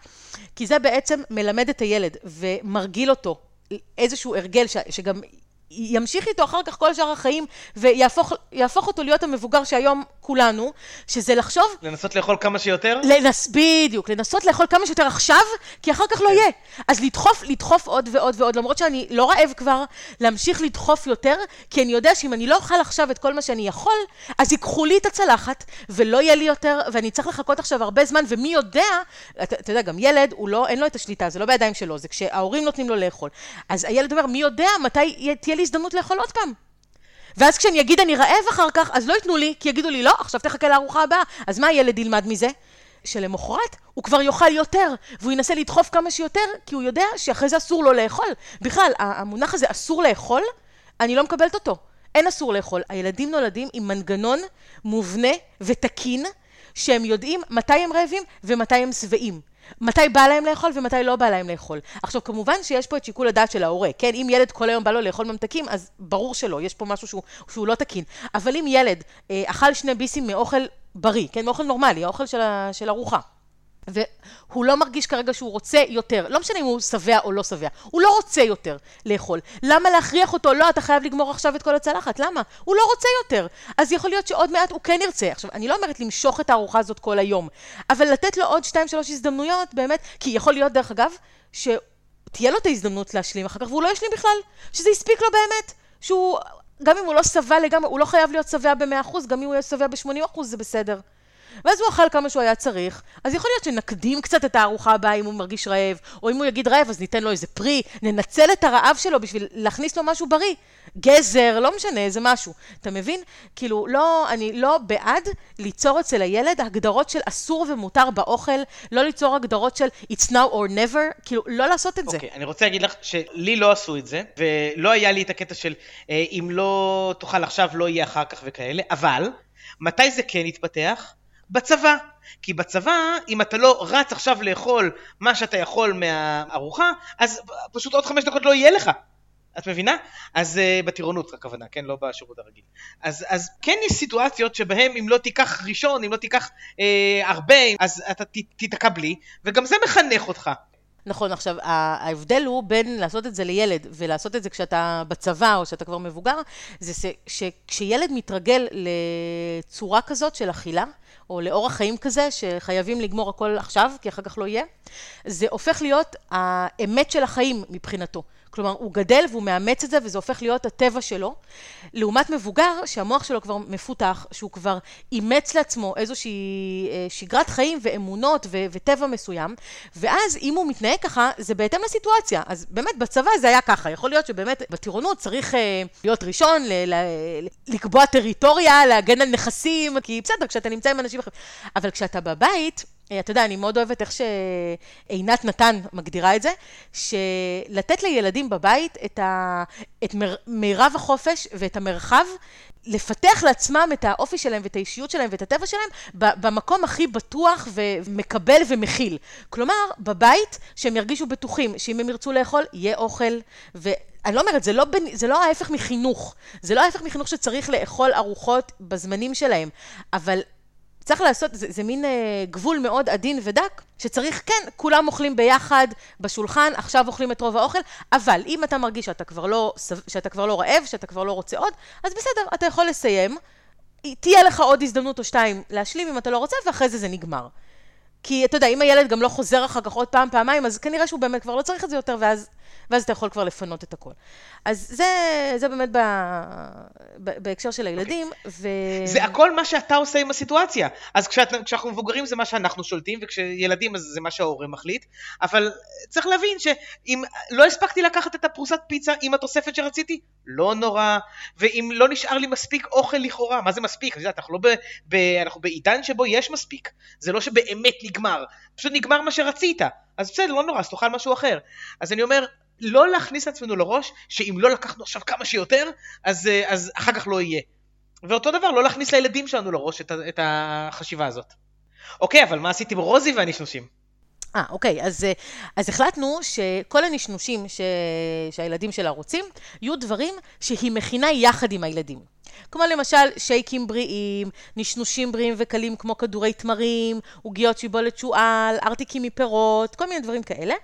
כי זה בעצם מלמד את הילד ומרגיל אותו איזשהו הרגל ש, שגם ימשיך איתו אחר כך כל שאר החיים, ויהפוך יהפוך אותו להיות המבוגר שהיום כולנו, שזה לחשוב
לנסות לאכול כמה שיותר?
לנס... בדיוק, לנסות לאכול כמה שיותר עכשיו, כי אחר כך לא
כן.
יהיה. אז לדחוף, לדחוף עוד ועוד ועוד, למרות שאני לא רעב כבר, להמשיך לדחוף יותר, כי אני יודע שאם אני לא אוכל עכשיו את כל מה שאני יכול, אז ייקחו לי את הצלחת, ולא יהיה לי יותר, ואני צריך לחכות עכשיו הרבה זמן, ומי יודע, אתה, אתה יודע, גם ילד, הוא לא, אין לו את השליטה, זה לא בידיים שלו, זה כשההורים נותנים לו לאכול. אז הילד אומר, מי יודע מתי תהיה לי הזדמנות לאכול עוד פעם. ואז כשאני אגיד אני רעב אחר כך, אז לא ייתנו לי, כי יגידו לי, לא, עכשיו תחכה לארוחה הבאה. אז מה הילד ילמד מזה? שלמחרת הוא כבר יאכל יותר, והוא ינסה לדחוף כמה שיותר, כי הוא יודע שאחרי זה אסור לו לאכול. בכלל, המונח הזה, אסור לאכול, אני לא מקבלת אותו. אין אסור לאכול. הילדים נולדים עם מנגנון מובנה ותקין, שהם יודעים מתי הם רעבים ומתי הם שבעים. מתי בא להם לאכול ומתי לא בא להם לאכול. עכשיו, כמובן שיש פה את שיקול הדעת של ההורה, כן? אם ילד כל היום בא לו לאכול ממתקים, אז ברור שלא, יש פה משהו שהוא, שהוא לא תקין. אבל אם ילד אה, אכל שני ביסים מאוכל בריא, כן? מאוכל נורמלי, האוכל של, של ארוחה. והוא לא מרגיש כרגע שהוא רוצה יותר, לא משנה אם הוא שבע או לא שבע, הוא לא רוצה יותר לאכול. למה להכריח אותו? לא, אתה חייב לגמור עכשיו את כל הצלחת, למה? הוא לא רוצה יותר. אז יכול להיות שעוד מעט הוא כן ירצה. עכשיו, אני לא אומרת למשוך את הארוחה הזאת כל היום, אבל לתת לו עוד שתיים, שלוש הזדמנויות, באמת, כי יכול להיות, דרך אגב, שתהיה לו את ההזדמנות להשלים אחר כך, והוא לא ישלים בכלל, שזה הספיק לו באמת, שהוא, גם אם הוא לא שבע לגמרי, הוא לא חייב להיות שבע ב-100%, גם אם הוא יהיה שבע ב-80% זה בסדר. ואז הוא אכל כמה שהוא היה צריך, אז יכול להיות שנקדים קצת את הארוחה הבאה אם הוא מרגיש רעב, או אם הוא יגיד רעב אז ניתן לו איזה פרי, ננצל את הרעב שלו בשביל להכניס לו משהו בריא. גזר, לא משנה, איזה משהו. אתה מבין? כאילו, לא, אני לא בעד ליצור אצל הילד הגדרות של אסור ומותר באוכל, לא ליצור הגדרות של it's now or never, כאילו, לא לעשות את זה.
אוקיי, אני רוצה להגיד לך שלי לא עשו את זה, ולא היה לי את הקטע של אה, אם לא תאכל עכשיו לא יהיה אחר כך וכאלה, אבל מתי זה כן התפתח? בצבא. כי בצבא, אם אתה לא רץ עכשיו לאכול מה שאתה יכול מהארוחה, אז פשוט עוד חמש דקות לא יהיה לך. את מבינה? אז uh, בטירונות הכוונה, כן? לא בשירות הרגיל. אז, אז כן יש סיטואציות שבהן אם לא תיקח ראשון, אם לא תיקח uh, הרבה, אז אתה תיתקע בלי, וגם זה מחנך אותך.
נכון, עכשיו, ההבדל הוא בין לעשות את זה לילד ולעשות את זה כשאתה בצבא או כשאתה כבר מבוגר, זה שכשילד מתרגל לצורה כזאת של אכילה, או לאורח חיים כזה, שחייבים לגמור הכל עכשיו, כי אחר כך לא יהיה, זה הופך להיות האמת של החיים מבחינתו. כלומר, הוא גדל והוא מאמץ את זה, וזה הופך להיות הטבע שלו. לעומת מבוגר, שהמוח שלו כבר מפותח, שהוא כבר אימץ לעצמו איזושהי אה, שגרת חיים ואמונות ו- וטבע מסוים, ואז אם הוא מתנהג ככה, זה בהתאם לסיטואציה. אז באמת, בצבא זה היה ככה. יכול להיות שבאמת בטירונות צריך אה, להיות ראשון, ל- ל- לקבוע טריטוריה, להגן על נכסים, כי בסדר, כשאתה נמצא עם אנשים אחרים. אבל כשאתה בבית, אתה יודע, אני מאוד אוהבת איך שעינת נתן מגדירה את זה, שלתת לילדים בבית את, ה... את מר... מירב החופש ואת המרחב, לפתח לעצמם את האופי שלהם ואת האישיות שלהם ואת הטבע שלהם במקום הכי בטוח ומקבל ומכיל. כלומר, בבית, שהם ירגישו בטוחים, שאם הם ירצו לאכול, יהיה אוכל. ואני לא אומרת, זה לא, בין, זה לא ההפך מחינוך. זה לא ההפך מחינוך שצריך לאכול ארוחות בזמנים שלהם. אבל צריך לעשות, זה, זה מין אה, גבול מאוד עדין ודק, שצריך, כן, כולם אוכלים ביחד בשולחן, עכשיו אוכלים את רוב האוכל, אבל אם אתה מרגיש שאתה כבר לא, שאתה כבר לא רעב, שאתה כבר לא רוצה עוד, אז בסדר, אתה יכול לסיים. תהיה לך עוד הזדמנות או שתיים להשלים אם אתה לא רוצה, ואחרי זה זה נגמר. כי אתה יודע, אם הילד גם לא חוזר אחר כך עוד פעם, פעמיים, אז כנראה שהוא באמת כבר לא צריך את זה יותר, ואז, ואז אתה יכול כבר לפנות את הכל. אז זה, זה באמת ב, ב, בהקשר של הילדים, okay. ו...
זה הכל מה שאתה עושה עם הסיטואציה. אז כשאת, כשאנחנו מבוגרים זה מה שאנחנו שולטים, וכשילדים אז זה מה שההורה מחליט, אבל צריך להבין שאם לא הספקתי לקחת את הפרוסת פיצה עם התוספת שרציתי, לא נורא, ואם לא נשאר לי מספיק אוכל לכאורה, מה זה מספיק? יודעת, אנחנו, לא ב, ב, אנחנו בעידן שבו יש מספיק. זה לא שבאמת נגמר, פשוט נגמר מה שרצית. אז בסדר, לא נורא, אז תאכל משהו אחר. אז אני אומר, לא להכניס לעצמנו לראש שאם לא לקחנו עכשיו כמה שיותר, אז, אה, אז אחר כך לא יהיה. ואותו דבר, לא להכניס לילדים שלנו לראש את, את החשיבה הזאת. אוקיי, אבל מה עשיתי עם רוזי והנשנושים?
אה, אוקיי, אז, אה, אז החלטנו שכל הנשנושים ש... שהילדים שלה רוצים, יהיו דברים שהיא מכינה יחד עם הילדים. כמו למשל שייקים בריאים, נשנושים בריאים וקלים כמו כדורי תמרים, עוגיות שיבולת שועל, ארטיקים מפירות, כל מיני דברים כאלה.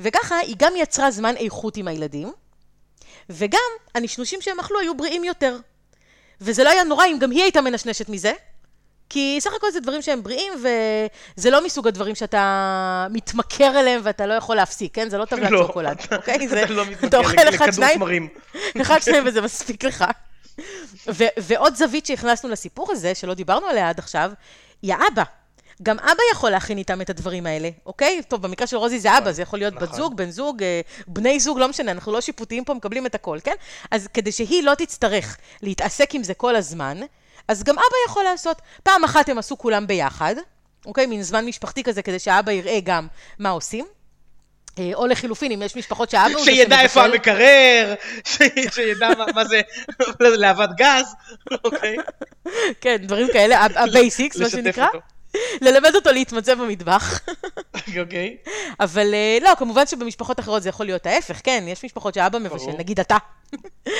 וככה היא גם יצרה זמן איכות עם הילדים, וגם הנשנושים שהם אכלו היו בריאים יותר. וזה לא היה נורא אם גם היא הייתה מנשנשת מזה, כי סך הכל זה דברים שהם בריאים, וזה לא מסוג הדברים שאתה מתמכר אליהם ואתה לא יכול להפסיק, כן? זה לא טבלת לא, שוקולד, אוקיי?
אתה לא מתמכר לכדור תמרים.
אחד, שניים, וזה מספיק לך. ועוד זווית שהכנסנו לסיפור הזה, שלא דיברנו עליה עד עכשיו, היא האבא. גם אבא יכול להכין איתם את הדברים האלה, אוקיי? טוב, במקרה של רוזי זה אבא, נכון, זה יכול להיות בת נכון. זוג, בן זוג, אה, בני זוג, לא משנה, אנחנו לא שיפוטיים פה, מקבלים את הכל, כן? אז כדי שהיא לא תצטרך להתעסק עם זה כל הזמן, אז גם אבא יכול לעשות. פעם אחת הם עשו כולם ביחד, אוקיי? מין זמן משפחתי כזה, כדי שהאבא יראה גם מה עושים. אה, או לחילופין, אם יש משפחות שהאבא הוא
זה שידע איפה המקרר, שידע מה זה להבת גז, אוקיי.
כן, דברים כאלה, ה basics, מה שנקרא. ללמד אותו להתמצא במטבח.
אוקיי.
אבל אה, לא, כמובן שבמשפחות אחרות זה יכול להיות ההפך, כן, יש משפחות שאבא מבשל, נגיד אתה.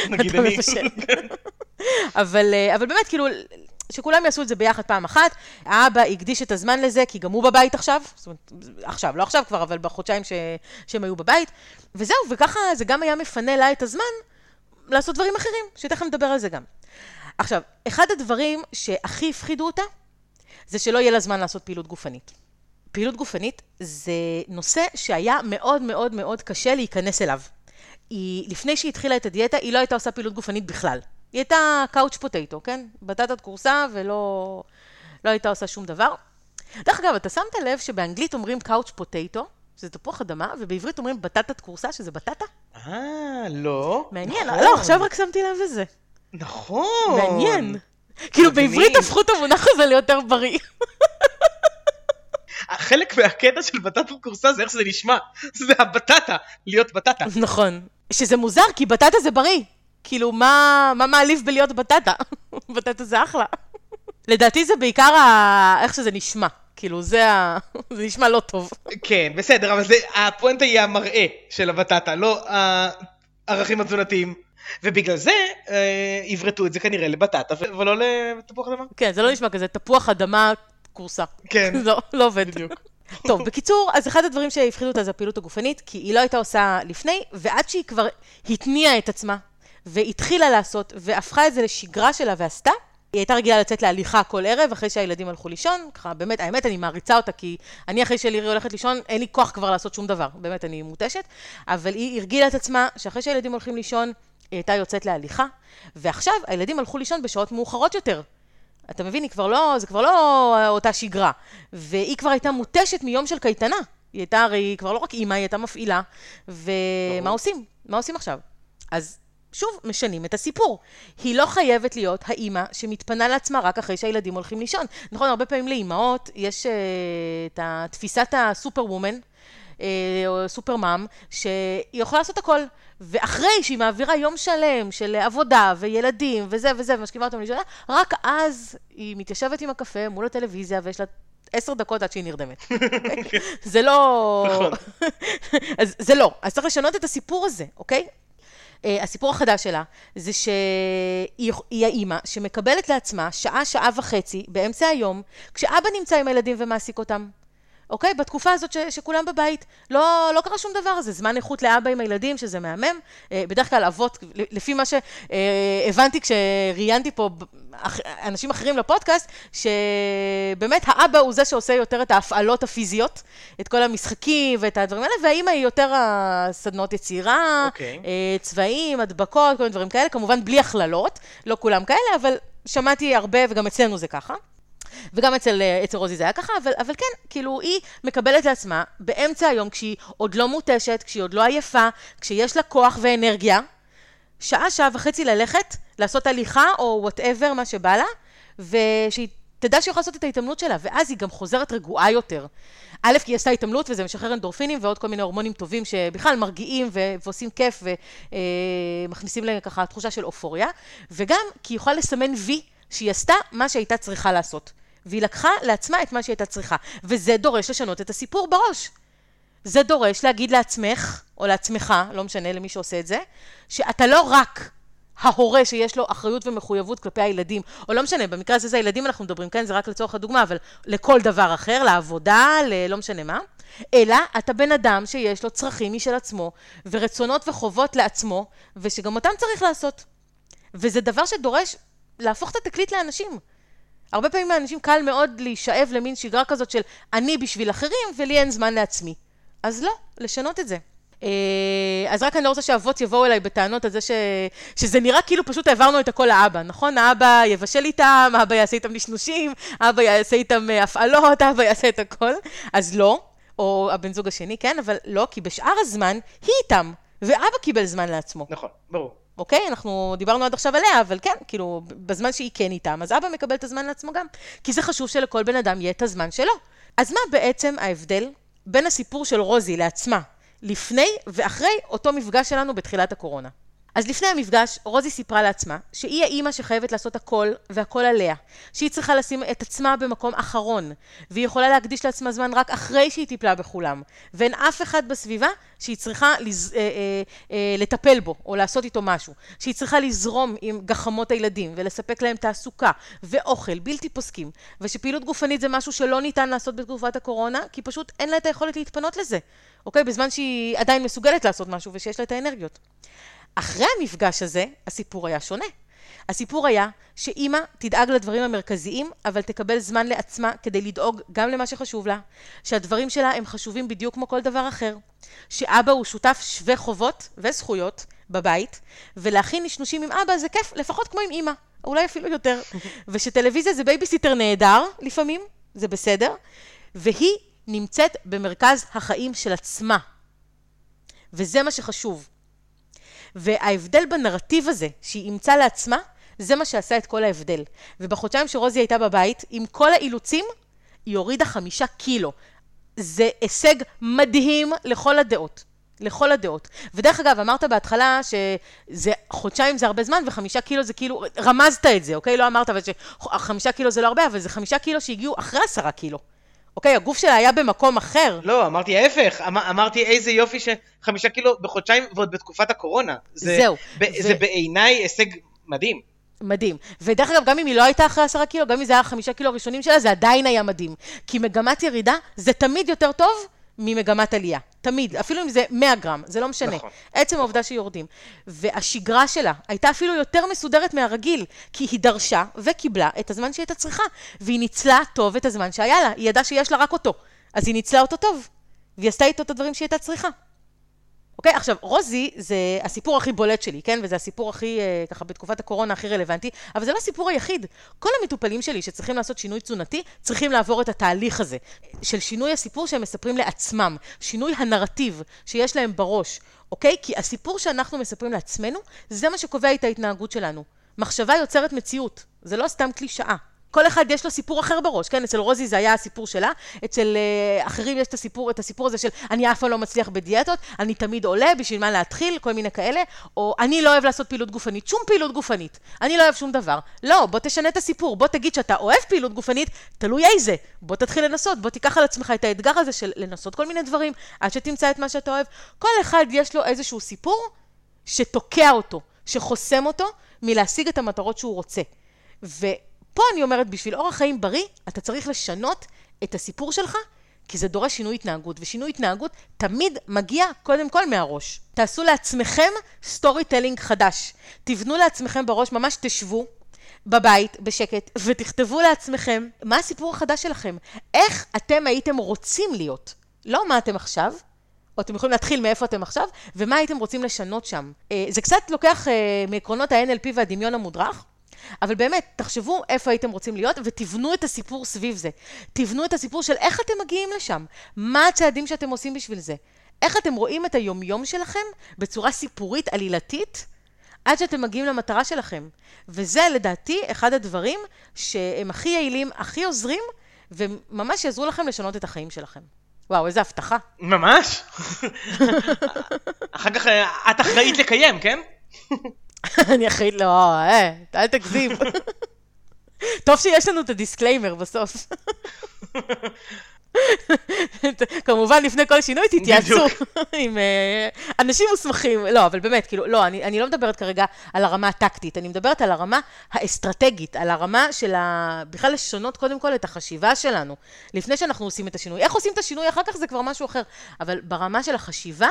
נגיד אני.
אבל אה, באמת, כאילו, שכולם יעשו את זה ביחד פעם אחת. האבא הקדיש את הזמן לזה, כי גם הוא בבית עכשיו, זאת אומרת, עכשיו, לא עכשיו כבר, אבל בחודשיים ש... שהם היו בבית. וזהו, וככה זה גם היה מפנה לה את הזמן לעשות דברים אחרים, שתכף נדבר על זה גם. עכשיו, אחד הדברים שהכי הפחידו אותה, זה שלא יהיה לה זמן לעשות פעילות גופנית. פעילות גופנית זה נושא שהיה מאוד מאוד מאוד קשה להיכנס אליו. היא, לפני שהיא התחילה את הדיאטה, היא לא הייתה עושה פעילות גופנית בכלל. היא הייתה קאוץ' פוטטו, כן? בטטת כורסה ולא לא הייתה עושה שום דבר. דרך אגב, אתה שמת לב שבאנגלית אומרים קאוץ' פוטטו, שזה תפוח אדמה, ובעברית אומרים בטטת כורסה, שזה בטטה?
אה, לא.
מעניין, נכון. לא, עכשיו רק שמתי לב לזה.
נכון.
מעניין. כאילו בעברית הפכו את המונח הזה ליותר בריא.
חלק מהקטע של בטטה כורסה זה איך שזה נשמע. זה הבטטה, להיות בטטה.
נכון. שזה מוזר, כי בטטה זה בריא. כאילו, מה, מה מעליב בלהיות בטטה? [laughs] בטטה זה אחלה. לדעתי זה בעיקר ה... איך שזה נשמע. כאילו, זה ה... [laughs] זה נשמע לא טוב.
כן, בסדר, אבל זה, הפואנטה היא המראה של הבטטה, לא הערכים התזונתיים. ובגלל זה אה, עברתו את זה כנראה לבטטה ולא לתפוח אדמה.
כן, זה לא נשמע כזה תפוח אדמה כורסה.
כן. [laughs]
לא, לא עובד.
בדיוק. [laughs]
טוב, בקיצור, אז אחד הדברים שהפחידו אותה זה הפעילות הגופנית, כי היא לא הייתה עושה לפני, ועד שהיא כבר התניעה את עצמה, והתחילה לעשות, והפכה את זה לשגרה שלה ועשתה, היא הייתה רגילה לצאת להליכה כל ערב, אחרי שהילדים הלכו לישון, ככה, באמת, האמת, אני מעריצה אותה, כי אני אחרי שלירי הולכת לישון, אין לי כוח כבר לעשות שום דבר, באמת, אני מותשת, אבל היא הרגילה את עצמה, שאחרי שהילדים הולכים לישון, היא הייתה יוצאת להליכה, ועכשיו הילדים הלכו לישון בשעות מאוחרות יותר. אתה מבין, היא כבר לא, זה כבר לא אותה שגרה. והיא כבר הייתה מותשת מיום של קייטנה. היא הייתה הרי כבר לא רק אימא, היא הייתה מפעילה. ומה עושים? מה עושים עכשיו? אז שוב, משנים את הסיפור. היא לא חייבת להיות האימא שמתפנה לעצמה רק אחרי שהילדים הולכים לישון. נכון, הרבה פעמים לאימהות יש uh, את תפיסת הסופר וומן, או סופר מאם, שהיא יכולה לעשות הכל. ואחרי שהיא מעבירה יום שלם של עבודה וילדים וזה וזה, ומשכיבה אותם לישונה, רק אז היא מתיישבת עם הקפה מול הטלוויזיה ויש לה עשר דקות עד שהיא נרדמת. [laughs] זה לא...
נכון. [laughs]
אז זה לא. אז צריך לשנות את הסיפור הזה, אוקיי? Uh, הסיפור החדש שלה זה שהיא האימא שמקבלת לעצמה שעה, שעה וחצי באמצע היום, כשאבא נמצא עם הילדים ומעסיק אותם. אוקיי? בתקופה הזאת ש, שכולם בבית, לא, לא קרה שום דבר, זה זמן איכות לאבא עם הילדים, שזה מהמם. אה, בדרך כלל אבות, לפי מה שהבנתי כשראיינתי פה אנשים אחרים לפודקאסט, שבאמת האבא הוא זה שעושה יותר את ההפעלות הפיזיות, את כל המשחקים ואת הדברים האלה, והאימא היא יותר הסדנות יצירה, okay.
אוקיי.
אה, צבעים, הדבקות, כל מיני דברים כאלה, כמובן בלי הכללות, לא כולם כאלה, אבל שמעתי הרבה, וגם אצלנו זה ככה. וגם אצל, אה, אצל רוזי זה היה ככה, אבל, אבל כן, כאילו, היא מקבלת לעצמה באמצע היום, כשהיא עוד לא מותשת, כשהיא עוד לא עייפה, כשיש לה כוח ואנרגיה, שעה, שעה וחצי ללכת, לעשות הליכה, או whatever, מה שבא לה, ושהיא תדע שהיא יכולה לעשות את ההתעמלות שלה, ואז היא גם חוזרת רגועה יותר. א', כי היא עשתה התעמלות וזה משחרר אנדורפינים ועוד כל מיני הורמונים טובים שבכלל מרגיעים ו- ועושים כיף ומכניסים אה, לה ככה תחושה של אופוריה, וגם כי היא יכולה לסמן וי שהיא עשתה מה שהייתה צריכה לעשות. והיא לקחה לעצמה את מה שהיא הייתה צריכה. וזה דורש לשנות את הסיפור בראש. זה דורש להגיד לעצמך, או לעצמך, לא משנה למי שעושה את זה, שאתה לא רק ההורה שיש לו אחריות ומחויבות כלפי הילדים, או לא משנה, במקרה הזה זה הילדים אנחנו מדברים, כן? זה רק לצורך הדוגמה, אבל לכל דבר אחר, לעבודה, ללא משנה מה, אלא אתה בן אדם שיש לו צרכים משל עצמו, ורצונות וחובות לעצמו, ושגם אותם צריך לעשות. וזה דבר שדורש להפוך את התקליט לאנשים. הרבה פעמים לאנשים קל מאוד להישאב למין שגרה כזאת של אני בשביל אחרים ולי אין זמן לעצמי. אז לא, לשנות את זה. אה, אז רק אני לא רוצה שאבות יבואו אליי בטענות על זה ש... שזה נראה כאילו פשוט העברנו את הכל לאבא, נכון? האבא יבשל איתם, האבא יעשה איתם נשנושים, האבא יעשה איתם אה, הפעלות, [laughs] האבא יעשה את הכל. אז לא, או הבן זוג השני, כן? אבל לא, כי בשאר הזמן היא איתם, ואבא קיבל זמן לעצמו.
נכון, ברור.
אוקיי? אנחנו דיברנו עד עכשיו עליה, אבל כן, כאילו, בזמן שהיא כן איתם, אז אבא מקבל את הזמן לעצמו גם. כי זה חשוב שלכל בן אדם יהיה את הזמן שלו. אז מה בעצם ההבדל בין הסיפור של רוזי לעצמה, לפני ואחרי אותו מפגש שלנו בתחילת הקורונה? אז לפני המפגש, רוזי סיפרה לעצמה שהיא האימא שחייבת לעשות הכל והכל עליה, שהיא צריכה לשים את עצמה במקום אחרון, והיא יכולה להקדיש לעצמה זמן רק אחרי שהיא טיפלה בכולם, ואין אף אחד בסביבה שהיא צריכה לז... אה, אה, אה, לטפל בו או לעשות איתו משהו, שהיא צריכה לזרום עם גחמות הילדים ולספק להם תעסוקה ואוכל בלתי פוסקים, ושפעילות גופנית זה משהו שלא ניתן לעשות בתקופת הקורונה, כי פשוט אין לה את היכולת להתפנות לזה, אוקיי? בזמן שהיא עדיין מסוגלת לעשות משהו ושיש לה את האנרגיות. אחרי המפגש הזה, הסיפור היה שונה. הסיפור היה שאימא תדאג לדברים המרכזיים, אבל תקבל זמן לעצמה כדי לדאוג גם למה שחשוב לה, שהדברים שלה הם חשובים בדיוק כמו כל דבר אחר, שאבא הוא שותף שווה חובות וזכויות בבית, ולהכין נשנושים עם אבא זה כיף, לפחות כמו עם אימא, אולי אפילו יותר, [laughs] ושטלוויזיה זה בייביסיטר נהדר לפעמים, זה בסדר, והיא נמצאת במרכז החיים של עצמה. וזה מה שחשוב. וההבדל בנרטיב הזה שהיא אימצה לעצמה, זה מה שעשה את כל ההבדל. ובחודשיים שרוזי הייתה בבית, עם כל האילוצים, היא הורידה חמישה קילו. זה הישג מדהים לכל הדעות. לכל הדעות. ודרך אגב, אמרת בהתחלה שזה, חודשיים זה הרבה זמן, וחמישה קילו זה כאילו, רמזת את זה, אוקיי? לא אמרת, אבל שחמישה קילו זה לא הרבה, אבל זה חמישה קילו שהגיעו אחרי עשרה קילו. אוקיי, הגוף שלה היה במקום אחר.
לא, אמרתי ההפך, אמ, אמרתי איזה יופי שחמישה קילו בחודשיים ועוד בתקופת הקורונה. זה,
זהו.
ב,
ו-
זה בעיניי הישג מדהים.
מדהים. ודרך אגב, גם אם היא לא הייתה אחרי עשרה קילו, גם אם זה היה חמישה קילו הראשונים שלה, זה עדיין היה מדהים. כי מגמת ירידה זה תמיד יותר טוב ממגמת עלייה. תמיד. אפילו אם זה 100 גרם, זה לא משנה.
נכון.
עצם העובדה שיורדים. והשגרה שלה הייתה אפילו יותר מסודרת מהרגיל, כי היא דרשה וקיבלה את הזמן שהיא הייתה צריכה. והיא ניצלה טוב את הזמן שהיה לה. היא ידעה שיש לה רק אותו. אז היא ניצלה אותו טוב. והיא עשתה איתו את הדברים שהיא הייתה צריכה. אוקיי, עכשיו, רוזי זה הסיפור הכי בולט שלי, כן? וזה הסיפור הכי, אה, ככה, בתקופת הקורונה הכי רלוונטי, אבל זה לא הסיפור היחיד. כל המטופלים שלי שצריכים לעשות שינוי תזונתי, צריכים לעבור את התהליך הזה, של שינוי הסיפור שהם מספרים לעצמם, שינוי הנרטיב שיש להם בראש, אוקיי? כי הסיפור שאנחנו מספרים לעצמנו, זה מה שקובע את ההתנהגות שלנו. מחשבה יוצרת מציאות, זה לא סתם קלישאה. כל אחד יש לו סיפור אחר בראש, כן? אצל רוזי זה היה הסיפור שלה, אצל uh, אחרים יש את הסיפור, את הסיפור הזה של אני אף פעם לא מצליח בדיאטות, אני תמיד עולה, בשביל מה להתחיל, כל מיני כאלה, או אני לא אוהב לעשות פעילות גופנית, שום פעילות גופנית, אני לא אוהב שום דבר. לא, בוא תשנה את הסיפור, בוא תגיד שאתה אוהב פעילות גופנית, תלוי איזה. בוא תתחיל לנסות, בוא תיקח על עצמך את האתגר הזה של לנסות כל מיני דברים, עד שתמצא את מה שאתה אוהב. כל אחד יש לו איזשהו סיפור שתוקע אותו, שחוסם אותו מלהשיג את המטרות שהוא רוצה. ו... פה אני אומרת, בשביל אורח חיים בריא, אתה צריך לשנות את הסיפור שלך, כי זה דורש שינוי התנהגות, ושינוי התנהגות תמיד מגיע קודם כל מהראש. תעשו לעצמכם storytelling חדש. תבנו לעצמכם בראש, ממש תשבו בבית, בשקט, ותכתבו לעצמכם מה הסיפור החדש שלכם. איך אתם הייתם רוצים להיות. לא מה אתם עכשיו, או אתם יכולים להתחיל מאיפה אתם עכשיו, ומה הייתם רוצים לשנות שם. אה, זה קצת לוקח אה, מעקרונות ה-NLP והדמיון המודרך, אבל באמת, תחשבו איפה הייתם רוצים להיות ותבנו את הסיפור סביב זה. תבנו את הסיפור של איך אתם מגיעים לשם, מה הצעדים שאתם עושים בשביל זה. איך אתם רואים את היומיום שלכם בצורה סיפורית, עלילתית, עד שאתם מגיעים למטרה שלכם. וזה לדעתי אחד הדברים שהם הכי יעילים, הכי עוזרים, וממש יעזרו לכם לשנות את החיים שלכם. וואו, איזה הבטחה.
ממש? [laughs] אחר כך אה, את אחראית לקיים, כן? [laughs] [laughs]
אני אחראית, לא, אה, אל תגזים. [laughs] טוב שיש לנו את ה disclaimer בסוף. [laughs] כמובן, לפני כל שינוי תתייעצו עם אה, אנשים מוסמכים. לא, אבל באמת, כאילו, לא, אני, אני לא מדברת כרגע על הרמה הטקטית, אני מדברת על הרמה האסטרטגית, על הרמה של ה... בכלל לשנות קודם כל את החשיבה שלנו, לפני שאנחנו עושים את השינוי. איך עושים את השינוי אחר כך זה כבר משהו אחר, אבל ברמה של החשיבה,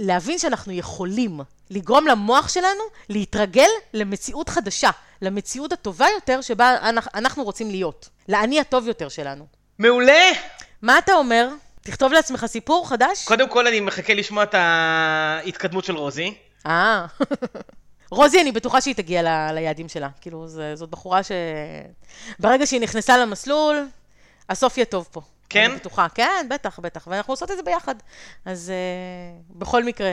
להבין שאנחנו יכולים לגרום למוח שלנו להתרגל למציאות חדשה, למציאות הטובה יותר שבה אנחנו רוצים להיות, לאני הטוב יותר שלנו.
מעולה!
מה אתה אומר? תכתוב לעצמך סיפור חדש?
קודם כל אני מחכה לשמוע את ההתקדמות של רוזי.
אה, [laughs] רוזי, אני בטוחה שהיא תגיע ל... ליעדים שלה. כאילו, זאת בחורה ש... ברגע שהיא נכנסה למסלול, הסוף יהיה טוב פה.
כן?
אני בטוחה, כן, בטח, בטח, ואנחנו עושות את זה ביחד. אז uh, בכל מקרה,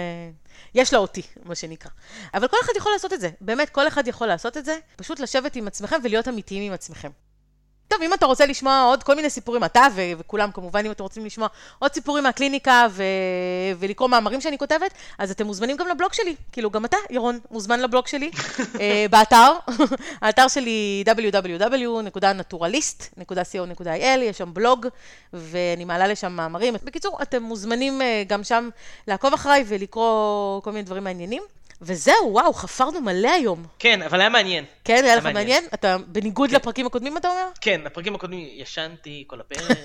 יש לה אותי, מה שנקרא. אבל כל אחד יכול לעשות את זה, באמת, כל אחד יכול לעשות את זה, פשוט לשבת עם עצמכם ולהיות אמיתיים עם עצמכם. טוב, אם אתה רוצה לשמוע עוד כל מיני סיפורים, אתה ו- וכולם כמובן, אם אתם רוצים לשמוע עוד סיפורים מהקליניקה ו- ולקרוא מאמרים שאני כותבת, אז אתם מוזמנים גם לבלוג שלי. כאילו, גם אתה, ירון, מוזמן לבלוג שלי, uh, [laughs] באתר. [laughs] האתר שלי www.naturalist.co.il, יש שם בלוג, ואני מעלה לשם מאמרים. בקיצור, אתם מוזמנים uh, גם שם לעקוב אחריי ולקרוא כל מיני דברים מעניינים. וזהו, וואו, חפרנו מלא היום.
כן, אבל היה מעניין.
כן, היה לך מעניין? אתה בניגוד לפרקים הקודמים, אתה אומר?
כן, הפרקים הקודמים ישנתי כל הפרק.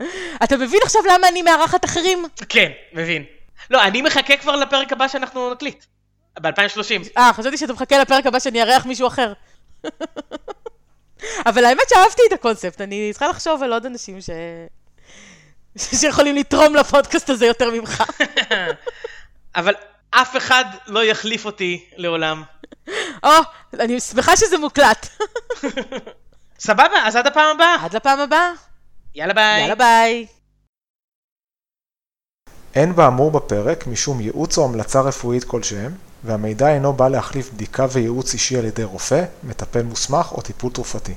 [laughs]
אתה מבין עכשיו למה אני מארחת אחרים?
כן, מבין. לא, אני מחכה כבר לפרק הבא שאנחנו נקליט. ב-2030.
אה, חשבתי שאתה מחכה לפרק הבא שאני אארח מישהו אחר. [laughs] אבל האמת שאהבתי את הקונספט, אני צריכה לחשוב על עוד אנשים ש... [laughs] שיכולים לתרום לפודקאסט הזה יותר ממך.
אבל אף אחד לא יחליף אותי לעולם.
או, אני שמחה שזה מוקלט. [laughs]
סבבה, אז עד הפעם הבאה.
עד לפעם הבאה.
יאללה ביי.
יאללה ביי.
אין באמור בפרק משום ייעוץ או המלצה רפואית כלשהם, והמידע אינו בא להחליף בדיקה וייעוץ אישי על ידי רופא, מטפל מוסמך או טיפול תרופתי.